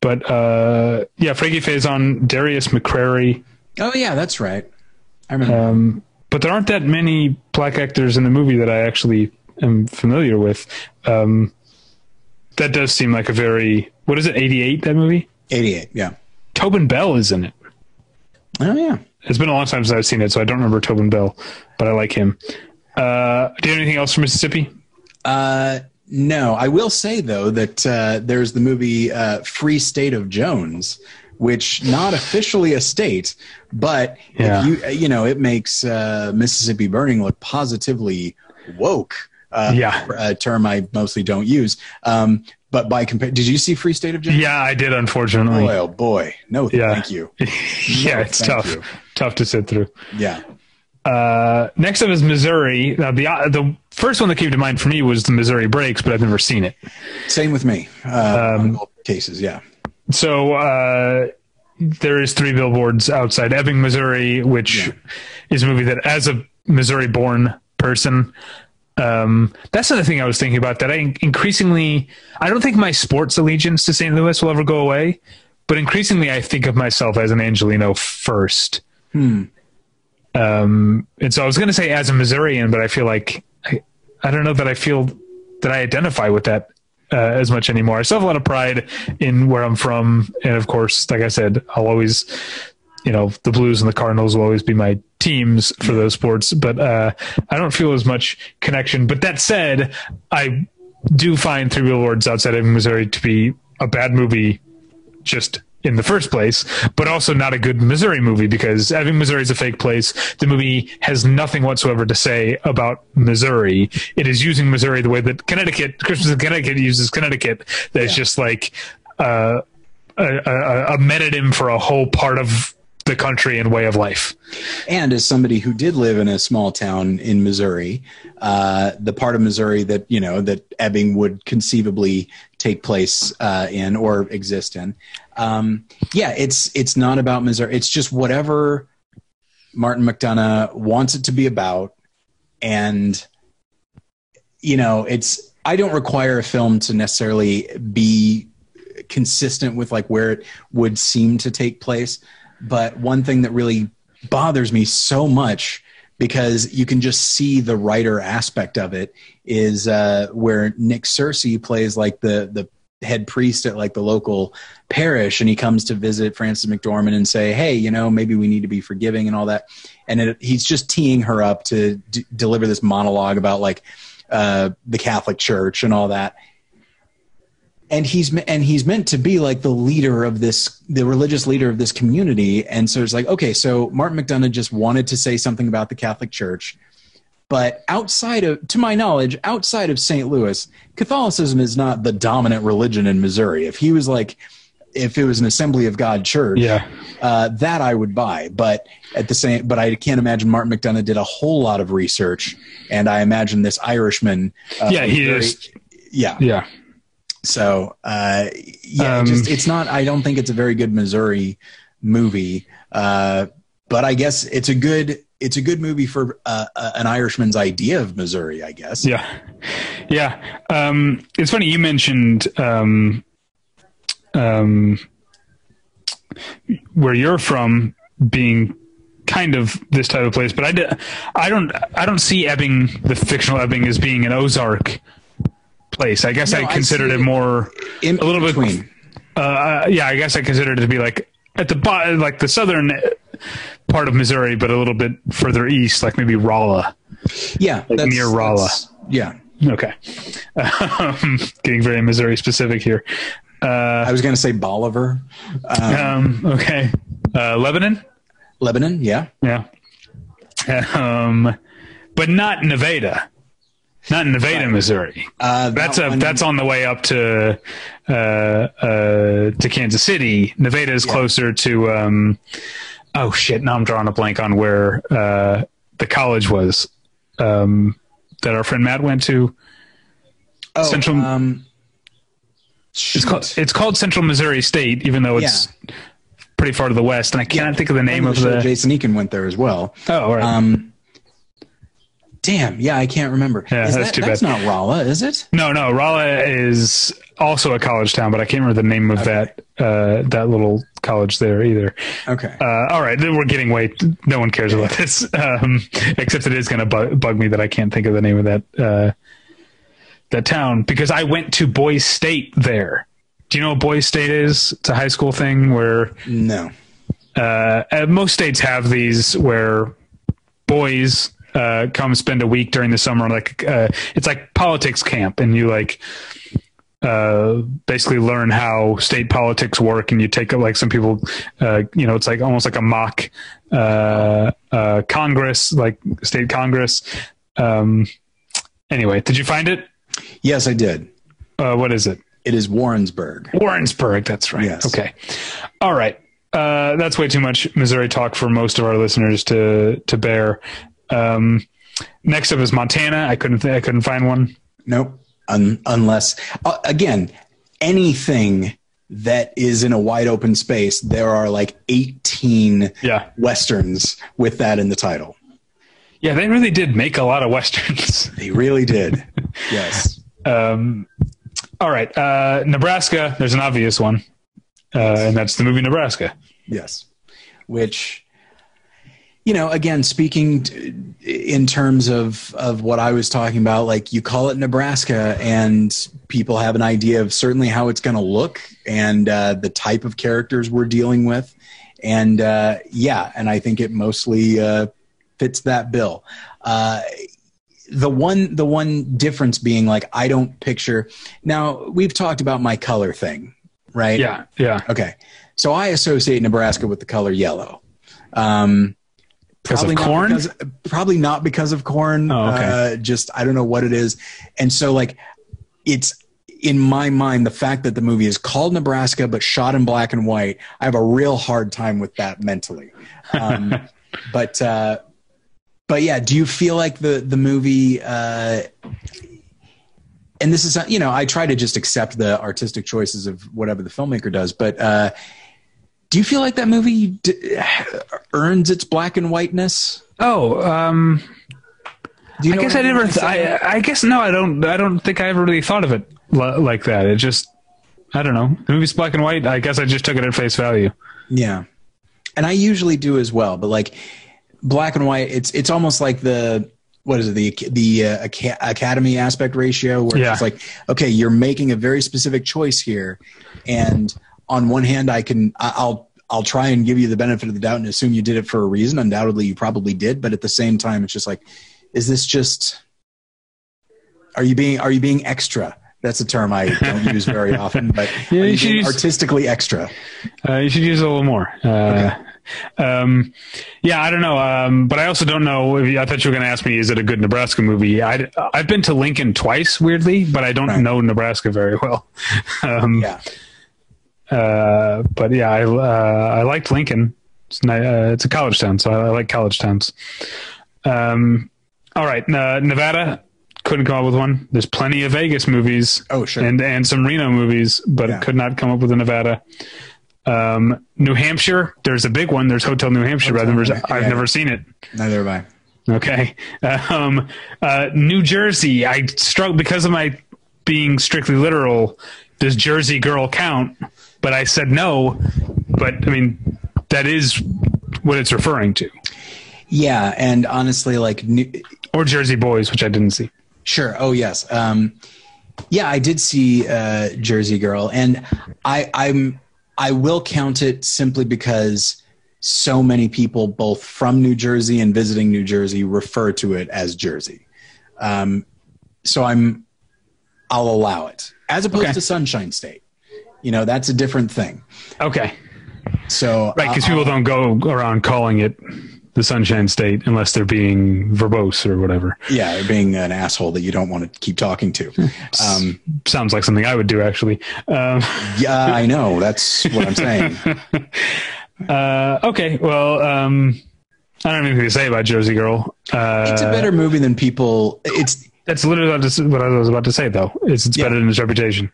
but uh, yeah, Frankie Faison, Darius McCrary.
oh yeah, that's right. I remember.
Um, but there aren't that many black actors in the movie that I actually am familiar with. Um, that does seem like a very what is it? Eighty eight that movie.
Eighty eight. Yeah,
Tobin Bell is in it.
Oh yeah.
It's been a long time since I've seen it, so I don't remember Tobin Bell, but I like him. Uh, do you have anything else from Mississippi?
Uh, no, I will say though that uh, there's the movie uh, Free State of Jones, which not officially a state, but
Yeah.
if you you know it makes uh, Mississippi Burning look positively woke. Uh,
Yeah.
a term I mostly don't use. Um, but by compare, did you see Free State of Jones?
Yeah, I did, unfortunately.
Boy, oh boy, no,
Yeah.
thank you. <laughs>
yeah, it's tough.
you.
Tough to sit through.
Yeah,
Uh, next up is Missouri. Now, the uh, the first one that came to mind for me was the Missouri Breaks, but I've never seen it.
same with me. Uh,
Um,
cases, yeah.
So uh, there is three billboards outside Ebbing, Missouri, which
Yeah.
is a movie that, as a Missouri-born person, um, that's another thing I was thinking about. That I increasingly, I don't think my sports allegiance to St. Louis will ever go away, but increasingly, I think of myself as an Angelino first.
Hmm.
Um, and so I was going to say as a Missourian, but I feel like I, I don't know that I feel that I identify with that uh, as much anymore. I still have a lot of pride in where I'm from, and of course, like I said, I'll always, you know, the Blues and the Cardinals will always be my teams for those sports. But uh, I don't feel as much connection. But that said, I do find Three Billboards Outside of Missouri to be a bad movie, just in the first place, but also not a good Missouri movie because Ebbing, Missouri is a fake place. The movie has nothing whatsoever to say about Missouri. It is using Missouri the way that Connecticut, Christmas in Connecticut uses Connecticut. That's
Yeah.
just like uh, a, a, a metonym for a whole part of the country and way of life.
And as somebody who did live in a small town in Missouri, uh, the part of Missouri that you know that Ebbing would conceivably take place uh, in or exist in, um, yeah, it's it's not about Missouri. It's just whatever Martin McDonagh wants it to be about, and you know, it's I don't require a film to necessarily be consistent with like where it would seem to take place. But one thing that really bothers me so much because you can just see the writer aspect of it is uh, where Nick Searcy plays like the the head priest at like the local parish and he comes to visit Frances McDormand and say hey you know maybe we need to be forgiving and all that. And it, he's just teeing her up to d- deliver this monologue about like uh, the Catholic Church and all that. And he's and he's meant to be like the leader of this the religious leader of this community. And so it's like okay so martin mcdonagh just wanted to say something about the catholic church but outside of to my knowledge outside of st louis catholicism is not the dominant religion in missouri if he was like if it was an assembly of god church
Yeah.
uh, that i would buy but at the same but i can't imagine martin mcdonagh did a whole lot of research and i imagine this irishman uh,
Yeah, he
very-
is.
yeah
Yeah.
so uh, yeah,
Um,
just it's not. I don't think it's a very good Missouri movie. Uh, but I guess it's a good it's a good movie for uh, uh, an Irishman's idea of Missouri. I guess.
Yeah, yeah. Um, it's funny you mentioned um, um, where you're from being kind of this type of place, but I, d- I don't I don't see Ebbing, the fictional Ebbing, as being an Ozark place. I guess
No,
I
I
considered
see
it more
In
a little bit.
between.
Uh, yeah, I guess I considered it to be like at the bo- like the southern part of Missouri, but a little bit further east, like maybe Rolla.
Yeah, that's-
near Rolla.
Yeah,
Okay. <laughs> Um, getting very Missouri specific here. Uh,
I was going to say Bolivar, um,
um, okay. Uh, Lebanon?
Lebanon. Yeah,
Yeah. <laughs> Um, but not Nevada. Not in Nevada, Missouri.
uh,
That's
that
a
one-
that's on the way up to uh, uh, to Kansas City. Nevada is closer to. Um, oh shit! Now I'm drawing a blank on where uh, the college was um, that our friend Matt went to.
oh,
Central-
Um,
It's called it's called Central Missouri State, even though it's pretty far to the west, and I cannot think of the name of the.
Jason Eakin went there as well.
Oh, all right.
Um, damn, yeah, I can't remember.
Yeah,
Is
that's
that,
too
that's
bad.
not Rolla, is it?
no, no, Rolla is also a college town, but I can't remember the name of that uh, that little college there either.
Okay.
Uh, all right, then we're getting way. No one cares about this, um, except it is going to bug, bug me that I can't think of the name of that uh, that town because I went to Boys State there. Do you know what Boys State is? It's a high school thing where
No.
uh, uh, most states have these where boys uh, come spend a week during the summer. Like uh, it's like politics camp, and you like uh, basically learn how state politics work, and you take like some people, uh, you know, it's like almost like a mock uh, uh, Congress, like state Congress. Um, anyway, did you find it?
Yes, I did.
Uh, what is it?
It is Warrensburg.
Warrensburg. That's right.
Yes.
Okay. All right. Uh, that's way too much Missouri talk for most of our listeners to to bear. Um, next up is Montana. I couldn't th- I couldn't find one.
Nope. Un- unless, uh, again, anything that is in a wide open space, there are like 18
Yeah.
westerns with that in the title.
Yeah, they really did make a lot of westerns. <laughs>
They really did. yes.
um, all right, uh, Nebraska. There's an obvious one, uh, and that's the movie Nebraska.
Yes. Which, you know, again, speaking t- in terms of, of what I was talking about, like you call it Nebraska and people have an idea of certainly how it's going to look and uh, the type of characters we're dealing with. And uh, yeah, and I think it mostly uh, fits that bill. Uh, the one the one difference being like I don't picture now we've talked about my color thing, right?
Yeah, yeah.
Okay. So I associate Nebraska with the color yellow. Um,
Because of
not
corn?
Because, probably not because of corn.
Oh, okay.
uh, just I don't know what it is. And so like it's in my mind the fact that the movie is called Nebraska but shot in black and white. I have a real hard time with that mentally. Um, <laughs> but uh, but yeah, do you feel like the the movie? Uh, and this is you know I try to just accept the artistic choices of whatever the filmmaker does, but uh, do you feel like that movie d- earns its black and whiteness?
Oh, um,
Do you
I guess I never. Th- I, I guess no. I don't. I don't think I ever really thought of it li- like that. It just. I don't know. The movie's black and white. I guess I just took it at face value.
Yeah, and I usually do as well. But like black and white, it's it's almost like the what is it the the uh, Academy aspect ratio, where
Yeah.
it's like okay, you're making a very specific choice here, and on one hand, I can I'll I'll try and give you the benefit of the doubt and assume you did it for a reason. Undoubtedly, you probably did, but at the same time, it's just like, is this just are you being are you being extra? That's a term I don't use very <laughs> often, but
Yeah, you should use-
artistically extra.
Uh, you should use a little more. Uh, um, yeah, I don't know. Um, but I also don't know. If you, I thought you were going to ask me, is it a good Nebraska movie? I, I've been to Lincoln twice, weirdly, but I don't
Right.
know Nebraska very well. <laughs> um,
Yeah.
Uh, but yeah, I, uh, I liked Lincoln. It's, uh, it's a college town, so I, I like college towns. Um, all right, uh, Nevada. Couldn't come up with one. There's plenty of Vegas movies.
Oh, sure.
And and some Reno movies, but
Yeah.
could not come up with a Nevada. Um, New Hampshire. There's a big one. There's Hotel New Hampshire. but I've
Hotel
never I've
yeah.
never seen it.
Neither have I.
Okay. Um, uh, New Jersey. I struck because of my being strictly literal. Does Jersey Girl count? But I said no. But I mean, that is what it's referring to,
Yeah, and honestly, like, new,
or Jersey Boys, which I didn't see.
sure. Oh, yes. Um, yeah, I did see uh, Jersey Girl, and I, I'm I will count it simply because so many people, both from New Jersey and visiting New Jersey, refer to it as Jersey. Um, so I'm I'll allow it as opposed
Okay.
to Sunshine State. You know, that's a different thing.
Okay.
So
Right, because
I'll-
people don't go around calling it the Sunshine State unless they're being verbose or whatever.
yeah, being an asshole that you don't want to keep talking to. Um,
Sounds like something I would do, actually. Um, <laughs>
Yeah, I know. That's what I'm saying. <laughs>
uh, okay, well, um, I don't have anything to say about Jersey Girl. Uh,
It's a better movie than people. It's
That's literally what I was- what I was about to say, though. It's, it's
Yeah.
better than its reputation.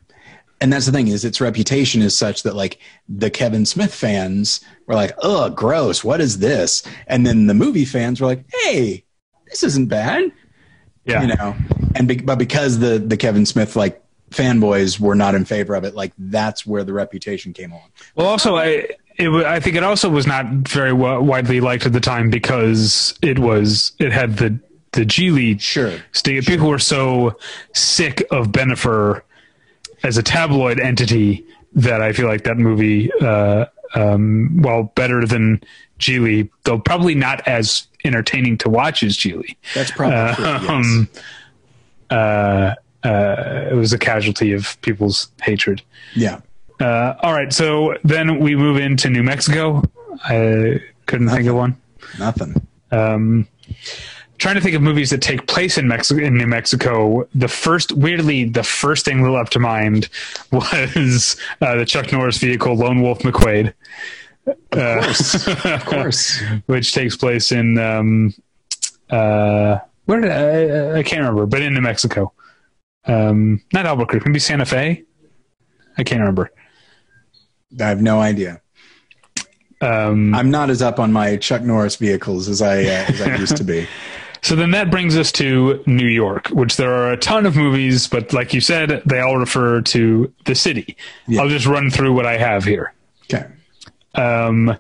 And that's the thing is its reputation is such that like the Kevin Smith fans were like, "Oh, gross! What is this?" And then the movie fans were like, "Hey, this isn't bad,"
Yeah.
you know. And be, but because the the Kevin Smith like fanboys were not in favor of it, like that's where the reputation came along.
Well, also, I it, I think it also was not very wa- widely liked at the time because it was it had the the Gigli
Sure.
sting. People were so sick of Bennifer as a tabloid entity that I feel like that movie, uh, um, while better than Gigli, though probably not as entertaining to watch as Gigli.
That's probably true, yes.
Um, uh, uh, it was a casualty of people's hatred.
Yeah.
Uh, all right, so then we move into New Mexico. I couldn't think of one.
Nothing.
Um, trying to think of movies that take place in Mexico in New Mexico. The first, weirdly, the first thing that leapt to mind <laughs> was uh, the Chuck Norris vehicle, Lone Wolf McQuade.
Of course. <laughs> of course.
which takes place in um, uh, where did I, I can't remember, but in New Mexico. Um, not Albuquerque, maybe Santa Fe. I can't remember.
I have no idea.
Um,
I'm not as up on my Chuck Norris vehicles as I uh, as I used to be. <laughs>
So then that brings us to New York, which there are a ton of movies, but like you said, they all refer to the city.
Yeah.
I'll just run through what I have here.
Okay.
Um,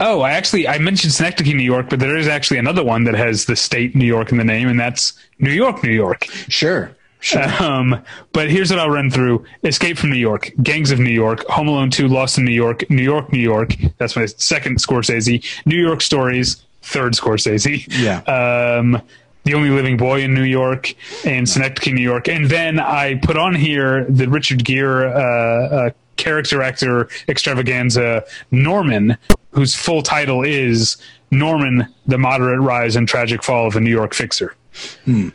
oh, I actually I mentioned Synecdoche, New York, but there is actually another one that has the state New York in the name, and that's New York, New York.
Sure. Sure.
Um, but here's what I'll run through: Escape from New York, Gangs of New York, Home Alone 2, Lost in New York, New York, New York. That's my second Scorsese. New York Stories, third Scorsese.
Yeah.
Um, the Only Living Boy in New York and Synecdoche, New York, and then I put on here the Richard Gere uh, uh, character actor extravaganza Norman, whose full title is Norman: The Moderate Rise and Tragic Fall of a New York Fixer. Hmm.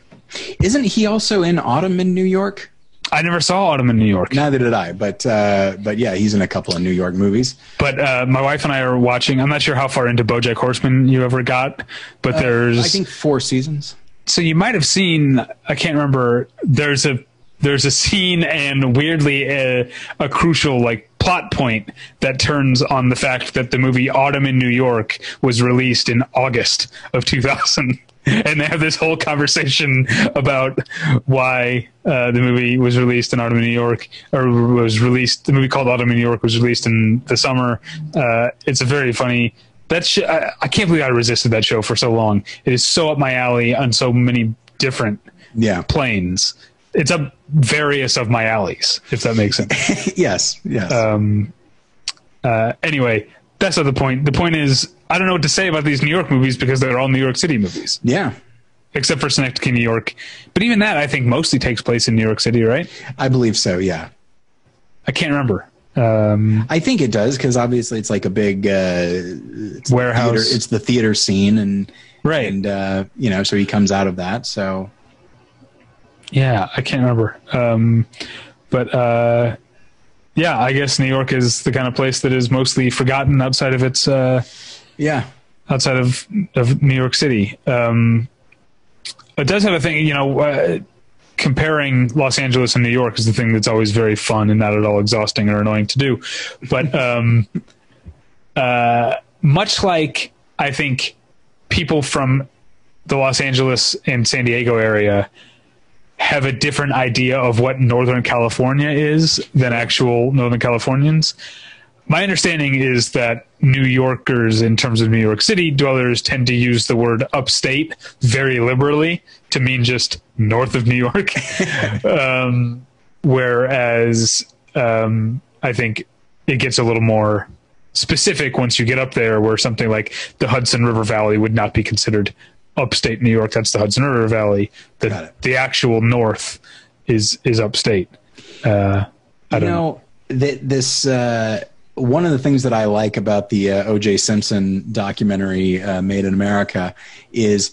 Isn't he also in Autumn in New York?
I never saw Autumn in New York.
Neither did I, but uh, but yeah, he's in a couple of New York movies.
But uh, my wife and I are watching. I'm not sure how far into BoJack Horseman you ever got, but there's.
Uh, I think four seasons.
so you might have seen. I can't remember. There's a there's a scene and weirdly a, a crucial like plot point that turns on the fact that the movie Autumn in New York was released in August of 2000. <laughs> And they have this whole conversation about why uh, the movie was released in Autumn in New York, or was released. The movie called Autumn in New York was released in the summer. Uh, it's a very funny. That sh- I, I can't believe I resisted that show for so long. It is so up my alley on so many different
Yeah.
planes. It's up various of my alleys, if that makes sense. <laughs>
yes. Yes.
um, uh, anyway, that's not the point. The point is, I don't know what to say about these New York movies because they're all New York City movies,
yeah.
except for Synecdoche, New York. But even that, I think, mostly takes place in New York City, right?
I believe so. Yeah.
I can't remember. Um,
I think it does because obviously it's like a big uh, it's the
Warehouse.
theater- it's the theater scene, and
right.
and uh, you know, so he comes out of that. So
Yeah, I can't remember. Um, but uh, yeah, I guess New York is the kind of place that is mostly forgotten outside of its uh,
yeah,
outside of of New York City. Um, it does have a thing, you know. Uh, comparing Los Angeles and New York is the thing that's always very fun and not at all exhausting or annoying to do. But um, <laughs> uh, much like I think people from the Los Angeles and San Diego area have a different idea of what Northern California is than actual Northern Californians. My understanding is that New Yorkers, in terms of New York City dwellers, tend to use the word upstate very liberally to mean just north of New York. <laughs> um, whereas um, I think it gets a little more specific once you get up there, where something like the Hudson River Valley would not be considered upstate New York. That's the Hudson River Valley. The, the actual north is is upstate. Uh, I
you
don't know.
know, th- this uh, one of the things that I like about the uh, O.J. Simpson documentary uh, Made in America is,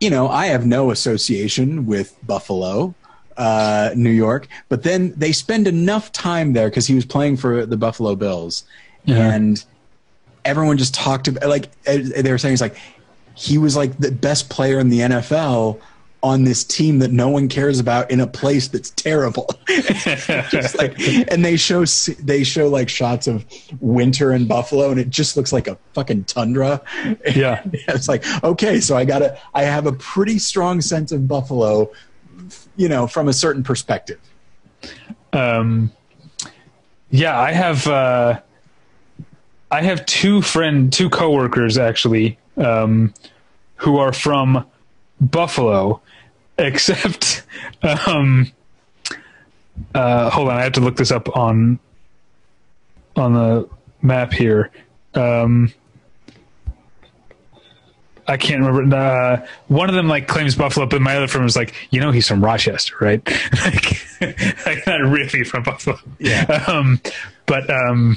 you know, I have no association with Buffalo. Uh, New York, but then they spend enough time there because he was playing for the Buffalo Bills,
Yeah.
and everyone just talked about like they were saying it's like he was like the best player in the NFL on this team that no one cares about in a place that's terrible. <laughs> just like, <laughs> and they show they show like shots of winter in Buffalo, and it just looks like a fucking tundra. <laughs>
Yeah.
it's like okay, so I gotta I have a pretty strong sense of Buffalo, you know, from a certain perspective.
um, yeah, I have uh, I have two friend, two coworkers actually, um, who are from Buffalo, <laughs> except um, uh, hold on, I have to look this up on on the map here. Um, I can't remember. Uh, one of them like claims Buffalo, but my other friend was like, you know, he's from Rochester, right? <laughs> like, <laughs> like, not really from Buffalo.
Yeah.
Um, but um,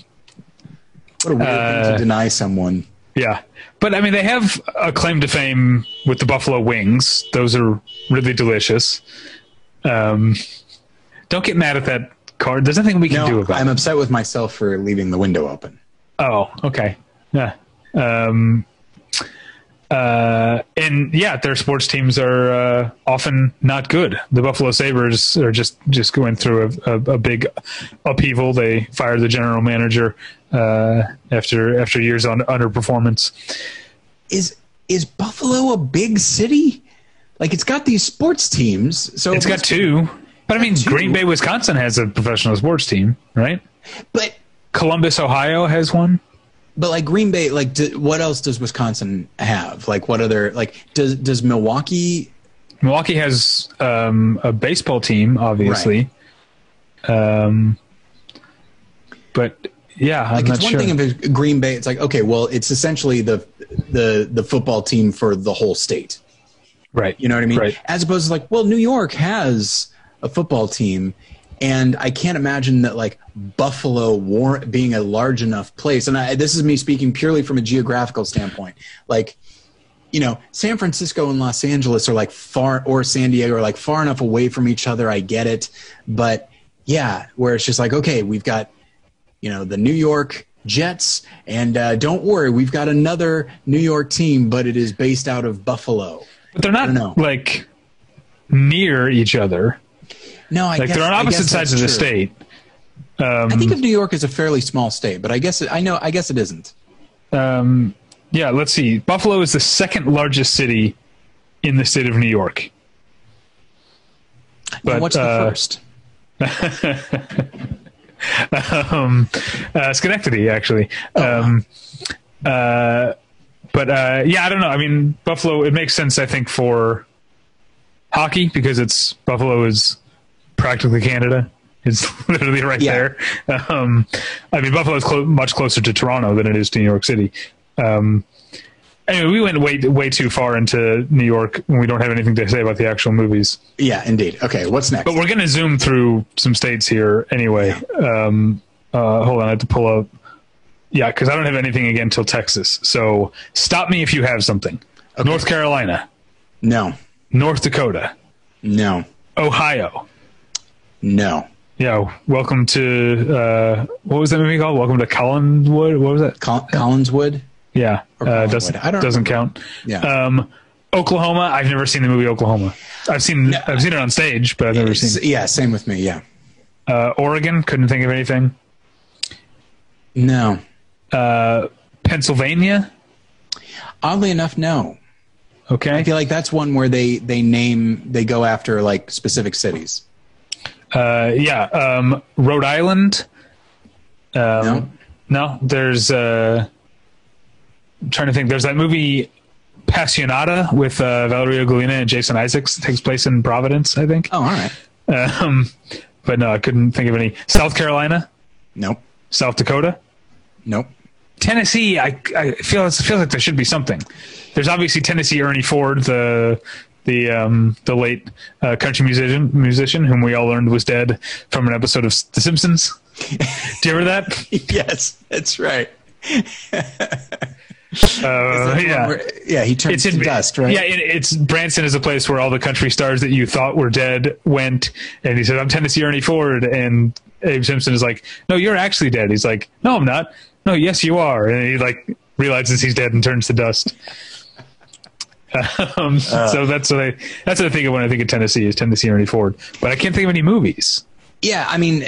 What a weird thing
Uh,
to deny someone.
yeah, but I mean, they have a claim to fame with the buffalo wings. Those are really delicious. Um, don't get mad at that card. There's nothing we can do
No,
about
I'm
it.
upset with myself for leaving the window open.
Oh, okay. Yeah. Um, uh, and yeah, their sports teams are uh, often not good. The Buffalo Sabres are just just going through a, a, a big upheaval. They fired the general manager uh, after after years on underperformance.
Is is Buffalo a big city? Like it's got these sports teams, so
it's got two, but I mean,
two.
Green Bay, Wisconsin has a professional sports team, right?
But
Columbus, Ohio has one.
but like Green Bay, like do, what else does Wisconsin have? Like what other like does does Milwaukee?
Milwaukee has um, a baseball team, obviously. Um, but yeah, I'm
Like
not
it's one
sure.
thing if it's Green Bay, it's like okay, well, it's essentially the the the football team for the whole state.
right.
You know what I mean?
Right.
As opposed to like, well, New York has a football team, and I can't imagine that like Buffalo war- being a large enough place. And I, this is me speaking purely from a geographical standpoint. Like, you know, San Francisco and Los Angeles are like far, or San Diego are like far enough away from each other. I get it, but yeah, where it's just like, okay, we've got, you know, the New York Jets, and uh, don't worry, we've got another New York team, but it is based out of Buffalo.
But they're not like near each other.
No, I
Like
guess,
they're on opposite sides of the
true.
state. Um,
I think of New York as a fairly small state, but I guess it, I know. I guess it isn't.
um, yeah, let's see. Buffalo is the second largest city in the state of New York.
Now,
But,
what's the
uh,
first? <laughs> <laughs>
um, uh, Schenectady, actually. Um, uh, but uh, yeah, I don't know. I mean, Buffalo. It makes sense, I think, for hockey because it's Buffalo is practically Canada. It's <laughs> literally right
Yeah.
there. Um, I mean, Buffalo is clo- much closer to Toronto than it is to New York City. Um, anyway, we went way way too far into New York when we don't have anything to say about the actual movies.
Yeah, indeed. Okay, what's next?
But we're going to zoom through some states here anyway. Um, uh, hold on, I have to pull up. Yeah, because I don't have anything again till Texas. So stop me if you have something. North Carolina,
no,
North Dakota,
no,
Ohio.
no.
Yeah, welcome to uh, what was that movie called? Welcome to Collinwood. What was that?
Col- Collinswood.
Yeah, uh, doesn't
I don't
doesn't count.
Yeah.
Um, Oklahoma. I've never seen the movie Oklahoma. I've seen I've seen it on stage, but I've never seen.
yeah, same with me. Yeah.
Uh, Oregon. Couldn't think of anything.
No.
Uh, Pennsylvania.
Oddly enough, no.
Okay.
I feel like that's one where they they name they go after like specific cities.
Uh, yeah. Um, Rhode Island. Um,
No.
no. There's. Uh, I'm trying to think. There's that movie Passionada with uh, Valeria Golino and Jason Isaacs. It takes place in Providence, I think.
Oh, all right.
Um, but no, I couldn't think of any. South Carolina,
Nope.
South Dakota,
Nope.
Tennessee. I, I feel it feels like there should be something. There's obviously Tennessee Ernie Ford, the the um, the late uh, country musician musician whom we all learned was dead from an episode of The Simpsons. Do you remember that? <laughs>
yes, that's right. <laughs> <laughs>
Uh, yeah.
Where- yeah, he turns
It's
to
in
dust, right?
Yeah, it, it's Branson is a place where all the country stars that you thought were dead went, and he said, "I'm Tennessee Ernie Ford," and Abe Simpson is like, "No, you're actually dead." He's like, "No, I'm not." No, yes, you are, and he like realizes he's dead and turns to dust. <laughs> um,
Uh.
so that's what I that's what I think of when I think of Tennessee is Tennessee Ernie Ford, but I can't think of any movies.
Yeah, I mean,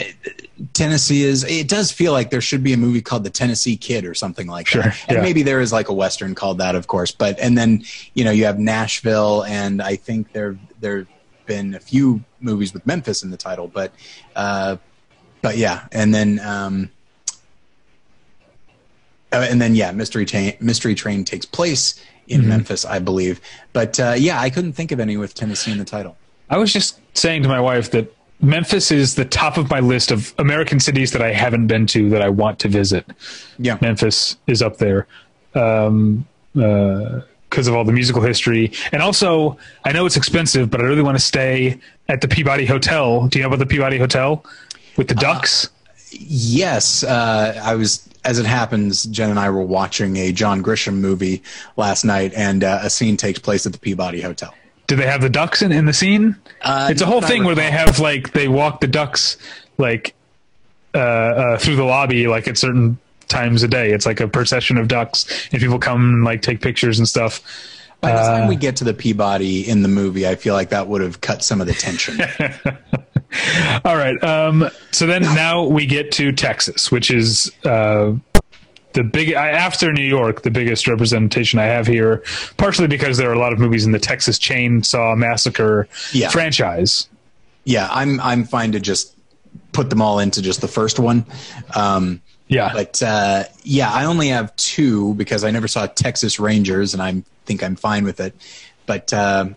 Tennessee is. It does feel like there should be a movie called The Tennessee Kid or something like
Sure,
that. And
yeah.
maybe there is like a western called that, of course. But and then you know you have Nashville, and I think there there've been a few movies with Memphis in the title. But uh, but yeah, and then um, uh, and then yeah, Mystery Train Mystery Train takes place in
Mm-hmm.
Memphis, I believe. But uh, yeah, I couldn't think of any with Tennessee in the title.
I was just saying to my wife that Memphis is the top of my list of American cities that I haven't been to that I want to visit.
Yeah.
Memphis is up there um, uh, because of all the musical history, and also I know it's expensive, but I really want to stay at the Peabody Hotel. Do you know about the Peabody Hotel with the ducks?
Yes, uh, I was. As it happens, Jen and I were watching a John Grisham movie last night, and uh, a scene takes place at the Peabody Hotel.
Do they have the ducks in, in the scene?
Uh,
it's a whole thing where they have like they walk the ducks like uh, uh, through the lobby like at certain times a day. It's like a procession of ducks, and people come and like take pictures and stuff.
By the
uh,
time we get to the Peabody in the movie, I feel like that would have cut some of the tension. <laughs>
All right. Um, so then now we get to Texas, which is uh, the big I- after New York, the biggest representation I have here. Partially because there are a lot of movies in the Texas Chainsaw Massacre
Yeah.
franchise.
yeah, I'm I'm fine to just put them all into just the first one. Um,
Yeah.
but uh, yeah, I only have two because I never saw Texas Rangers, and I think I'm fine with it. But uh,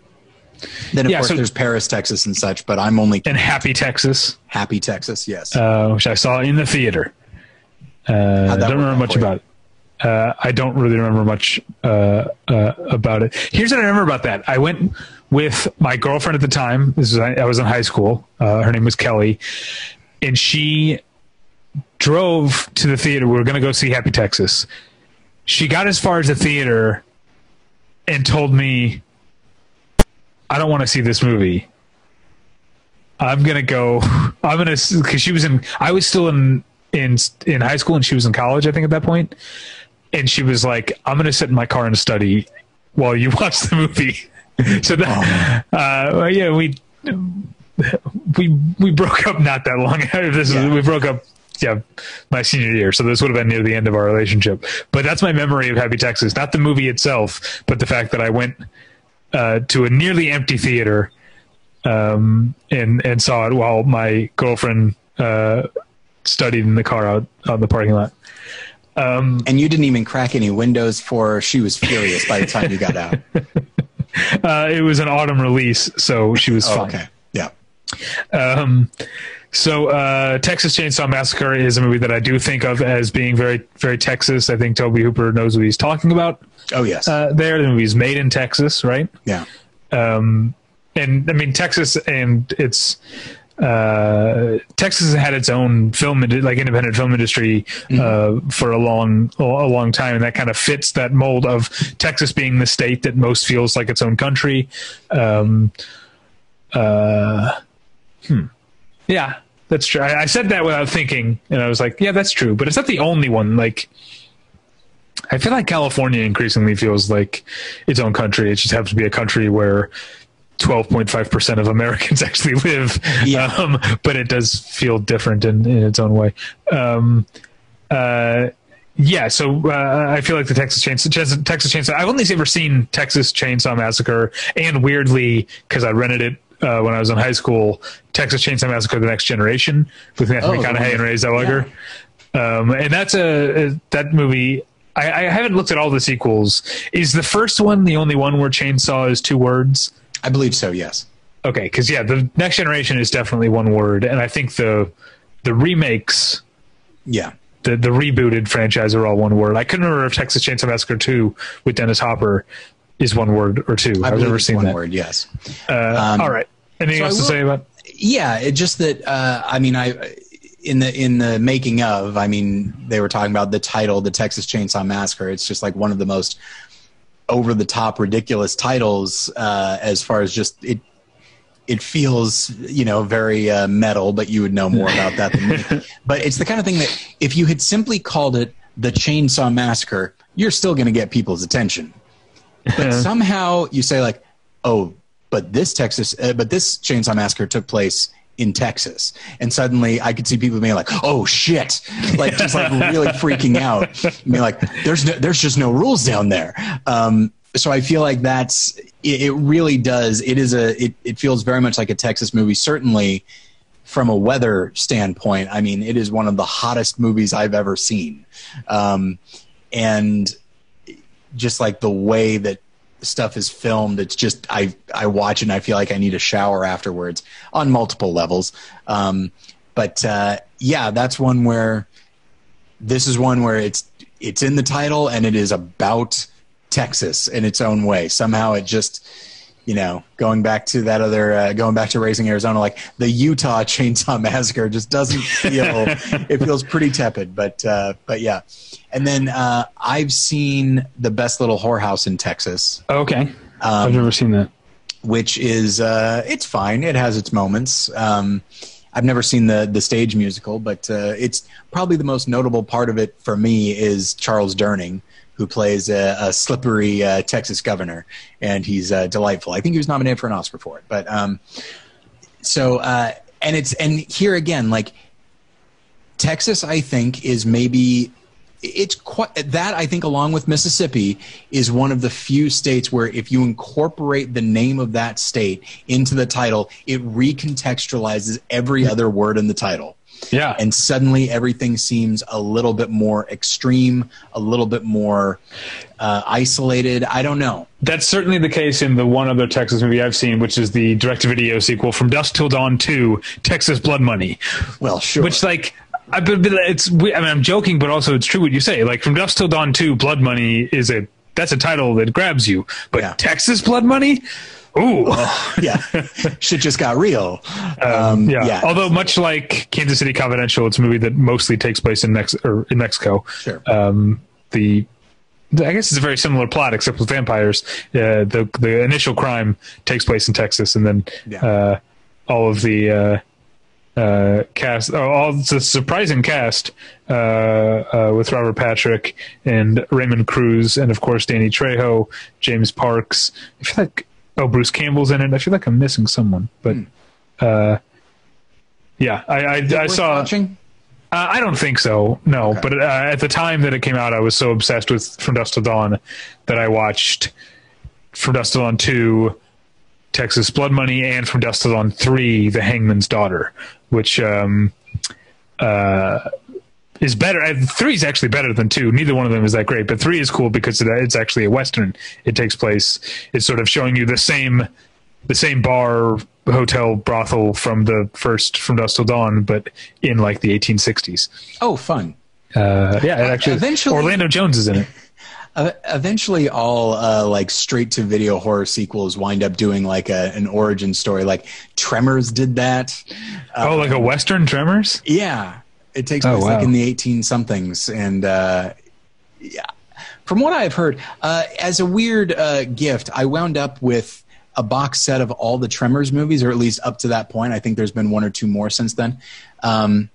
then of
Yeah,
course
so-
there's Paris, Texas, and such. But I'm only
and Happy Texas.
happy Texas. Yes.
uh, which I saw in the theater. Uh, don't remember much about it. Uh, I don't really remember much uh, uh, about it. Here's what I remember about that. I went with my girlfriend at the time. This is I was in high school. Uh, her name was Kelly, and she drove to the theater. We were going to go see Happy Texas. She got as far as the theater and told me, "I don't want to see this movie." I'm gonna go. <laughs> I'm gonna because she was in. I was still in in in high school and she was in college. I think at that point, and she was like, "I'm gonna sit in my car and study while you <laughs> watch the movie." <laughs> so that, uh, well, yeah, we we we broke up not that long. After <laughs> this is,
Yeah.
we broke up. Yeah, my senior year. So this would have been near the end of our relationship. But that's my memory of Happy Texas. Not the movie itself, but the fact that I went uh, to a nearly empty theater um, and and saw it while my girlfriend uh, studied in the car out on the parking lot.
and you didn't even crack any windows for. She was furious by the time you got out. <laughs>
Uh, it was an autumn release, so she was
Oh,
fine.
okay. Yeah.
Um, so uh, Texas Chainsaw Massacre is a movie that I do think of as being very very Texas. I think Tobe Hooper knows what he's talking about.
Oh yes.
Uh, there, the movie's made in Texas, right?
yeah.
um, and I mean Texas and it's uh, Texas had its own film like independent film industry uh, for a long a long time, and that kind of fits that mold of Texas being the state that most feels like its own country. Um, uh, hmm. Yeah, that's true. I, I said that without thinking, and I was like, yeah, that's true. But it's not the only one. Like. I feel like California increasingly feels like its own country. It just happens to be a country where 12.5% of Americans <laughs> actually live.
Yeah.
Um, but it does feel different in, in its own way. Um, uh, yeah, so uh, I feel like the Texas Chainsaw, Texas Chainsaw. I've only ever seen Texas Chainsaw Massacre, and weirdly, because I rented it uh, when I was in high school, Texas Chainsaw Massacre: The Next Generation with Matthew
Oh,
McConaughey and Renée Zellweger. Um, and that's a, a that movie. I, I haven't looked at all the sequels. Is the first one the only one where chainsaw is two words?
I believe so. Yes.
Okay, because yeah, the next generation is definitely one word, and I think the the remakes,
Yeah.
the the rebooted franchise are all one word. I couldn't remember if Texas Chainsaw Massacre two with Dennis Hopper is one word or two.
I
I've
believe
never seen
one
that.
word. Yes.
Uh, all right. Anything
so
else to say about?
Yeah, it just that uh, I mean, I in the in the making of, I mean, they were talking about the title, the Texas Chainsaw Massacre. It's just like one of the most over the top, ridiculous titles uh, as far as just it. It feels, you know, very uh, metal, but you would know more about that than me. <laughs> But it's the kind of thing that if you had simply called it the Chainsaw Massacre, you're still going to get people's attention. But somehow you say like, oh, but this Texas, uh, but this Chainsaw Massacre took place in Texas, and suddenly I could see people being like, oh shit, like just like really freaking out, <laughs> and be like, there's no, there's just no rules down there. Um, so I feel like that's it, it. Really does. It is a. It, it feels very much like a Texas movie. Certainly from a weather standpoint, I mean, it is one of the hottest movies I've ever seen. Um, and just like the way that stuff is filmed, it's just I I watch it and I feel like I need a shower afterwards on multiple levels. Um, but uh, yeah, that's one where this is one where it's it's in the title and it is about Texas in its own way. Somehow it just you know, going back to that other, uh, going back to Raising Arizona, like the Utah <laughs> Chainsaw Massacre just doesn't feel. <laughs> it feels pretty tepid, but uh, but yeah. And then uh, I've seen the Best Little Whorehouse in Texas.
Okay, um, I've never seen that.
Which is uh, it's fine. It has its moments. Um, I've never seen the the stage musical, but uh, it's probably the most notable part of it for me is Charles Durning who plays a, a slippery uh, Texas governor, and he's uh, delightful. I think he was nominated for an Oscar for it. But um, so uh, and it's and here again, like Texas, I think is maybe it's quite that I think along with Mississippi is one of the few states where if you incorporate the name of that state into the title, it recontextualizes every other word in the title.
Yeah.
And suddenly everything seems a little bit more extreme, a little bit more uh, isolated. I don't know.
That's certainly the case in the one other Texas movie I've seen, which is the direct video sequel from Dusk Till Dawn 2, Texas Blood Money.
Well, sure.
Which, like, I, but, it's, I mean, I'm joking, but also it's true what you say. Like, from Dusk Till Dawn 2, Blood Money is a, that's a title that grabs you. But yeah. Texas Blood Money? Ooh, <laughs>
yeah, shit just got real.
Um, um, yeah. yeah. although much like Kansas City Confidential, it's a movie that mostly takes place in Mex or in Mexico.
Sure.
Um, the I guess it's a very similar plot, except with vampires. Uh, the the initial crime takes place in Texas, and then yeah. uh, all of the uh, uh cast, oh, all the surprising cast uh, uh, with Robert Patrick and Raymond Cruz, and of course Danny Trejo, James Parks. I feel like Oh, Bruce Campbell's in it. I feel like I'm missing someone, but hmm. uh, yeah, I I, I saw. Watching? Uh, I don't think so. No, okay. but uh, at the time that it came out, I was so obsessed with From Dusk Till Dawn that I watched From Dusk Till Dawn two, Texas Blood Money, and From Dusk Till Dawn three, The Hangman's Daughter, which um, uh, is better. Three is actually better than two. Neither one of them is that great, but three is cool because it's actually a western. It takes place. It's sort of showing you the same, the same bar, hotel, brothel from the first from Dusk Till Dawn, but in like the 1860s.
Oh, fun!
Uh, yeah, it actually. Eventually, Orlando Jones is in it. <laughs>
Uh, eventually, all uh, like straight to video horror sequels wind up doing like a, an origin story. Like Tremors did that.
oh, like a Western Tremors?
Yeah, it takes oh, place oh, wow. like in the 18 somethings, and uh, yeah. From what I've heard, uh, as a weird uh, gift, I wound up with a box set of all the Tremors movies, or at least up to that point. I think there's been one or two more since then. Um,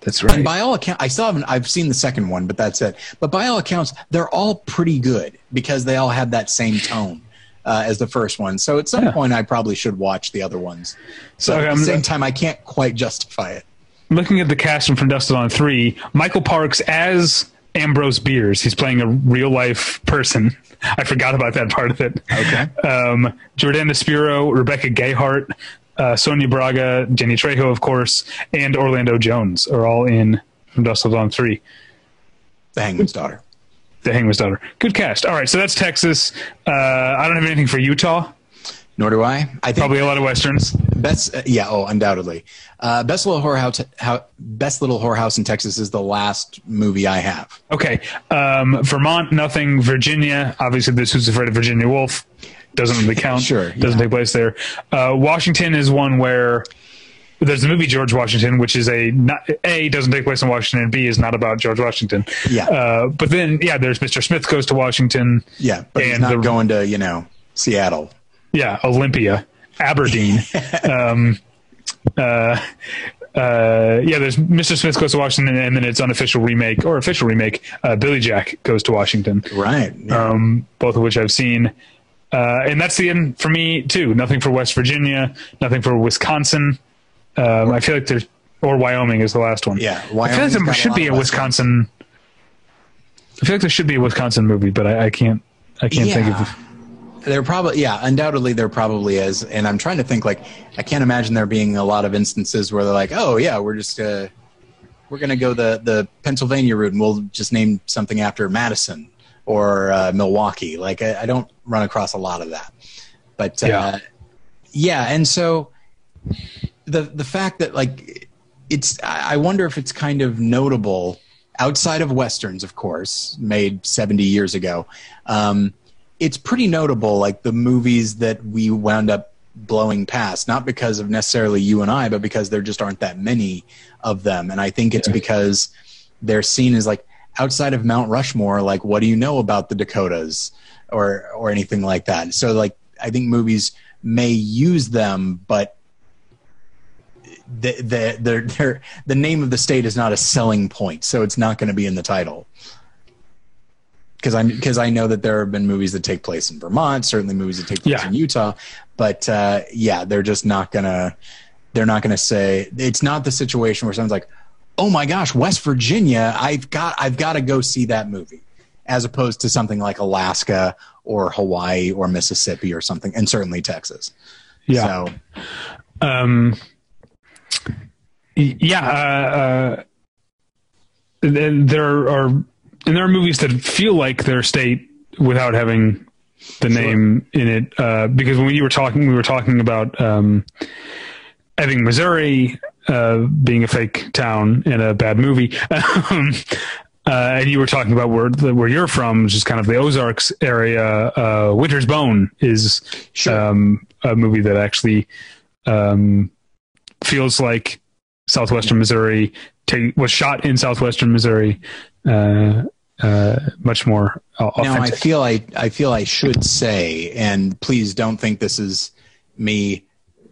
that's right.
And by all accounts, I still haven't. I've seen the second one, but that's it. But by all accounts, they're all pretty good because they all have that same tone. Uh, as the first one. So at some yeah. point, I probably should watch the other ones. So okay, at the same time, I can't quite justify it
looking at the cast from Dusk Till Dawn 3, Michael Parks as Ambrose Bierce. He's playing a real life person. I forgot about that part of it.
Okay.
Um, Jordana Spiro, Rebecca Gayheart, uh, Sonia Braga, Danny Trejo, of course, and Orlando Jones are all in from Till Dawn 3.
The Hangman's Daughter.
The Hangman's Daughter. Good cast. All right, so that's Texas. Uh, I don't have anything for Utah.
Nor do I. I
think probably a lot of westerns.
Best, uh, yeah, oh, undoubtedly. Uh, Best little whorehouse, how, Best little in Texas is the last movie I have.
Okay, um, Vermont, nothing. Virginia, obviously, this Who's Afraid of Virginia Woolf doesn't really <laughs> count.
sure,
doesn't take place there. Uh, Washington is one where there's the movie George Washington, which is a not, a doesn't take place in Washington, B is not about George Washington.
Yeah.
Uh, but then yeah, there's Mr. Smith goes to Washington.
Yeah, but and he's not the, going to you know Seattle.
Yeah, Olympia, Aberdeen. <laughs> um, uh, uh, yeah, there's Mr. Smith goes to Washington, and then its unofficial remake or official remake, uh, Billy Jack goes to Washington.
Right.
Yeah. Um, both of which I've seen. Uh, and that's the end for me too. Nothing for West Virginia. Nothing for Wisconsin. Um, I feel like there's or Wyoming is the last one.
Yeah,
I feel like there should a be a Wisconsin. I feel like there should be a Wisconsin movie, but I, I can't. I can't yeah. think of.
There probably, yeah, undoubtedly there probably is, and I'm trying to think like I can't imagine there being a lot of instances where they're like, oh yeah, we're just uh, we're gonna go the the Pennsylvania route and we'll just name something after Madison or uh, Milwaukee. Like I, I, don't run across a lot of that. But uh, yeah. yeah, and so the the fact that like it's I wonder if it's kind of notable outside of westerns, of course, made 70 years ago. Um, it's pretty notable, like the movies that we wound up blowing past, not because of necessarily you and I, but because there just aren't that many of them. And I think it's yeah. because they're seen as like outside of Mount Rushmore, like what do you know about the Dakotas or or anything like that. So like I think movies may use them, but the the the the name of the state is not a selling point, so it's not going to be in the title. Because I because I know that there have been movies that take place in Vermont, certainly movies that take place yeah. in Utah, but uh, yeah, they're just not gonna they're not gonna say it's not the situation where someone's like, oh my gosh, West Virginia, I've got I've got to go see that movie, as opposed to something like Alaska or Hawaii or Mississippi or something, and certainly Texas.
Yeah. So, um, yeah, uh, uh, there are and there are movies that feel like their state without having the sure. name in it. Uh, because when you were talking, we were talking about um, Ebbing, Missouri, uh, being a fake town in a bad movie. <laughs> Um, uh, and you were talking about where where you're from, which is kind of the Ozarks area. Uh, Winter's Bone is sure. um, a movie that actually um, feels like southwestern Missouri. Take, was shot in southwestern Missouri. Uh, uh, much more authentic.
Now I feel I I feel I should say, and please don't think this is me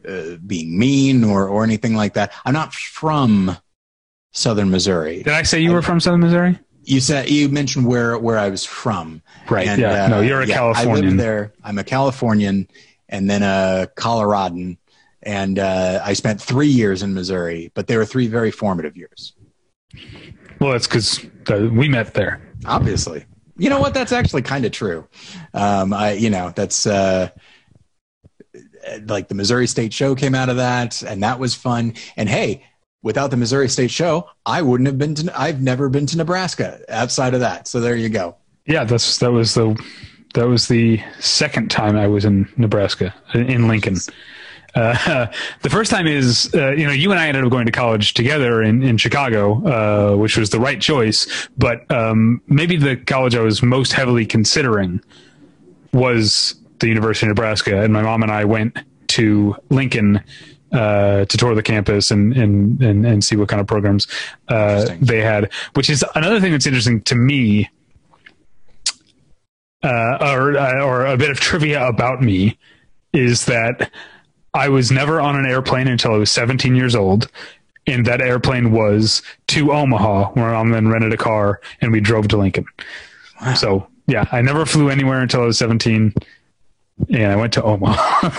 uh, being mean or or anything like that. I'm not from Southern Missouri.
Did I say you I, were from Southern Missouri?
You said you mentioned where where I was from.
Right. And, yeah. Uh, no, you're a yeah, Californian. I
live there. I'm a Californian and then a Coloradan and uh, I spent three years in Missouri, but they were three very formative years.
Well, that's because uh, we met there.
Obviously, you know what? That's actually kind of true. Um, I, you know, that's uh, like the Missouri State Show came out of that, and that was fun. And hey, without the Missouri State Show, I wouldn't have been to. I've never been to Nebraska outside of that. So there you go.
Yeah, that's that was the that was the second time I was in Nebraska in Lincoln. Uh, <laughs> the first time is, uh, you know, you and I ended up going to college together in, in Chicago, uh, which was the right choice. But um, maybe the college I was most heavily considering was the University of Nebraska. And my mom and I went to Lincoln uh, to tour the campus and, and, and, and, see what kind of programs uh, they had, which is another thing that's interesting to me. Uh, or, or a bit of trivia about me is that I was never on an airplane until I was 17 years old. And that airplane was to Omaha, where I then rented a car and we drove to Lincoln. Wow. So, yeah, I never flew anywhere until I was 17 and I went to Omaha.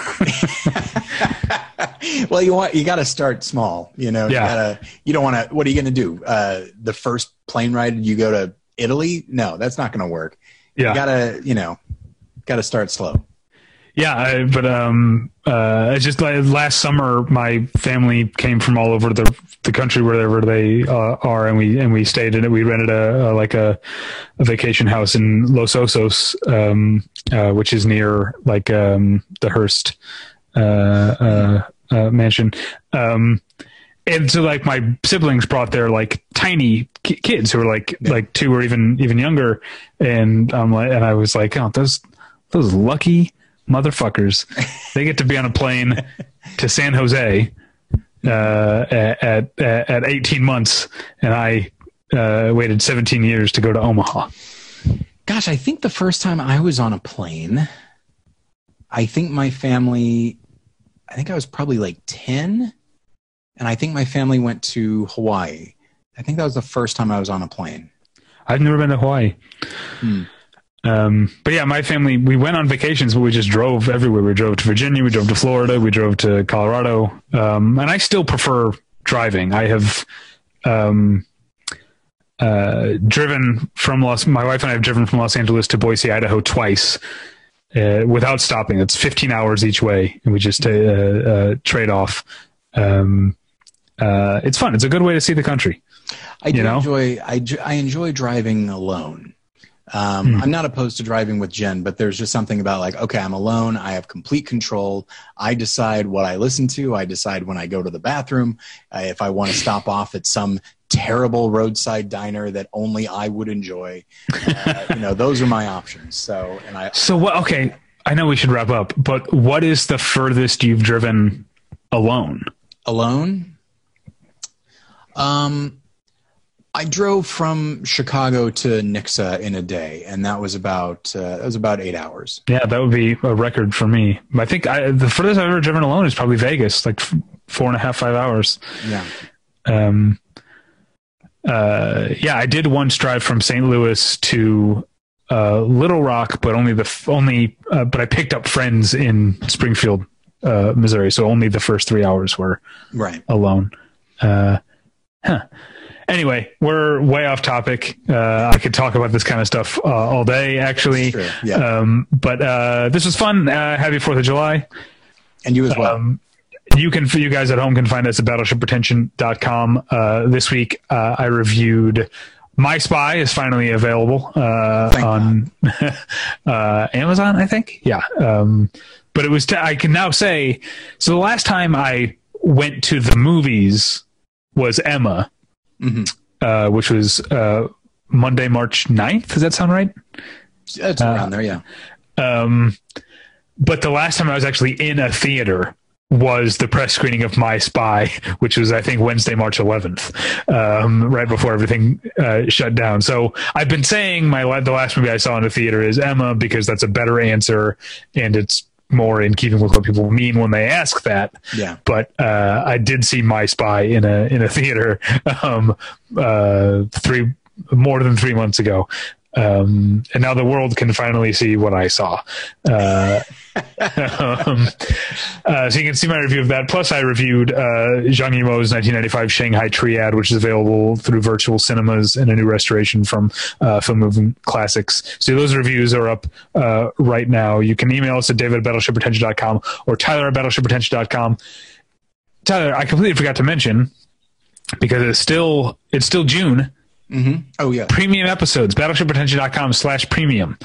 <laughs>
well, you want you got to start small, you know.
Yeah.
You, gotta, you don't want to. What are you going to do? Uh, the first plane ride you go to Italy? No, that's not going to work.
Yeah.
You got to, you know, got to start slow.
Yeah, I, but um, uh, it's just like last summer, my family came from all over the the country wherever they uh, are, and we and we stayed in it. We rented a, a like a, a, vacation house in Los Osos, um, uh, which is near like um, the Hearst uh, uh, uh, mansion. Um, and so like my siblings brought their like tiny kids who were like yeah. like two or even even younger, and I'm like, and I was like, oh, those those lucky motherfuckers. they get to be on a plane to San Jose uh, at, at, at 18 months, and I uh, waited 17 years to go to Omaha.
Gosh, I think the first time I was on a plane, I think my family, I think I was probably like 10, and I think my family went to Hawaii. I think that was the first time I was on a plane.
I've never been to Hawaii. Hmm. Um, but yeah, my family, we went on vacations, but we just drove everywhere. We drove to Virginia, we drove to Florida, we drove to Colorado. Um, and I still prefer driving. I have, um, uh, driven from Los, my wife and I have driven from Los Angeles to Boise, Idaho twice, uh, without stopping. It's 15 hours each way and we just, uh, uh trade off. Um, uh, it's fun. It's a good way to see the country.
I do you know? enjoy, I, I enjoy driving alone Um, I'm not opposed to driving with Jen, but there's just something about like, okay, I'm alone. I have complete control. I decide what I listen to. I decide when I go to the bathroom. Uh, if I want to stop off at some terrible roadside diner that only I would enjoy, uh, you know, those are my options. So, and I
So what? Okay, I know we should wrap up, but what is the furthest you've driven alone?
alone. Um, I drove from Chicago to Nixa in a day, and that was about uh, that was about eight hours.
Yeah, that would be a record for me. I think I, the furthest I've ever driven alone is probably Vegas, like f- four and a half, five hours.
Yeah.
Um, uh, yeah, I did once drive from St. Louis to uh, Little Rock, but only the f- only. Uh, but I picked up friends in Springfield, uh, Missouri, so only the first three hours were
Right.
alone. Uh, huh. Anyway, we're way off topic. Uh, I could talk about this kind of stuff uh, all day, actually.
Yeah.
Um, but uh, this was fun. Uh, happy Fourth of July.
And you as well.
Um, you can, you guys at home can find us at battleshippretension.com. Uh, this week, uh, I reviewed My Spy is finally available uh, on <laughs> uh, Amazon, I think. Yeah. Um, but it was, t- I can now say, so the last time I went to the movies was Emma,
Mhm.
uh, which was uh, Monday, March 9th. Does that sound right?
It's around there, yeah.
Um, but the last time I was actually in a theater was the press screening of My Spy, which was I think Wednesday, March 11th, um, right before everything uh, shut down. So I've been saying my the last movie I saw in a theater is Emma because that's a better answer and it's more in keeping with what people mean when they ask that.
Yeah.
But uh, I did see My Spy in a in a <laughs> theater um, uh, three more than three months ago. Um, and now the world can finally see what I saw. Uh, <laughs> um, uh, so you can see my review of that. Plus, I reviewed uh, Zhang Yimou's 1995 Shanghai Triad, which is available through virtual cinemas and a new restoration from uh, Film Movement Classics. So those reviews are up uh, right now. You can email us at david at battleshippretension.com or tyler at battleshippretension.com. Tyler, I completely forgot to mention because it's still it's still June
hmm Oh, yeah.
premium episodes battleshippretension.com slash premium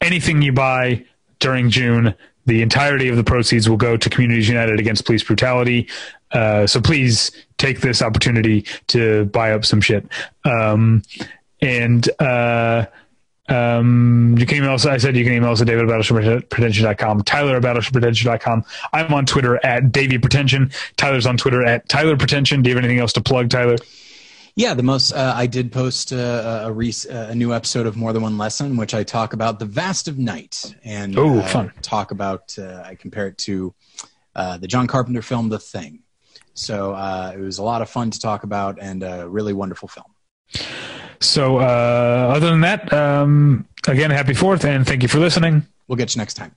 anything you buy during june the entirety of the proceeds will go to communities united against police brutality uh, so please take this opportunity to buy up some shit um, and uh, um, you can email us. I said you can email us at david at battleshippretension.com, Tyler at battleshippretension.com. I'm on Twitter at Davy Pretension. Tyler's on Twitter at Tyler Pretension. Do you have anything else to plug, Tyler?
Yeah, the most uh, I did post uh, a, rec- uh, a new episode of More Than One Lesson, which I talk about the vast of night and
Oh,
uh,
fun.
talk about. Uh, I compare it to uh, the John Carpenter film The Thing. So uh, it was a lot of fun to talk about and a really wonderful film.
So, uh, other than that, um, again, happy fourth, and thank you for listening.
We'll get you next time.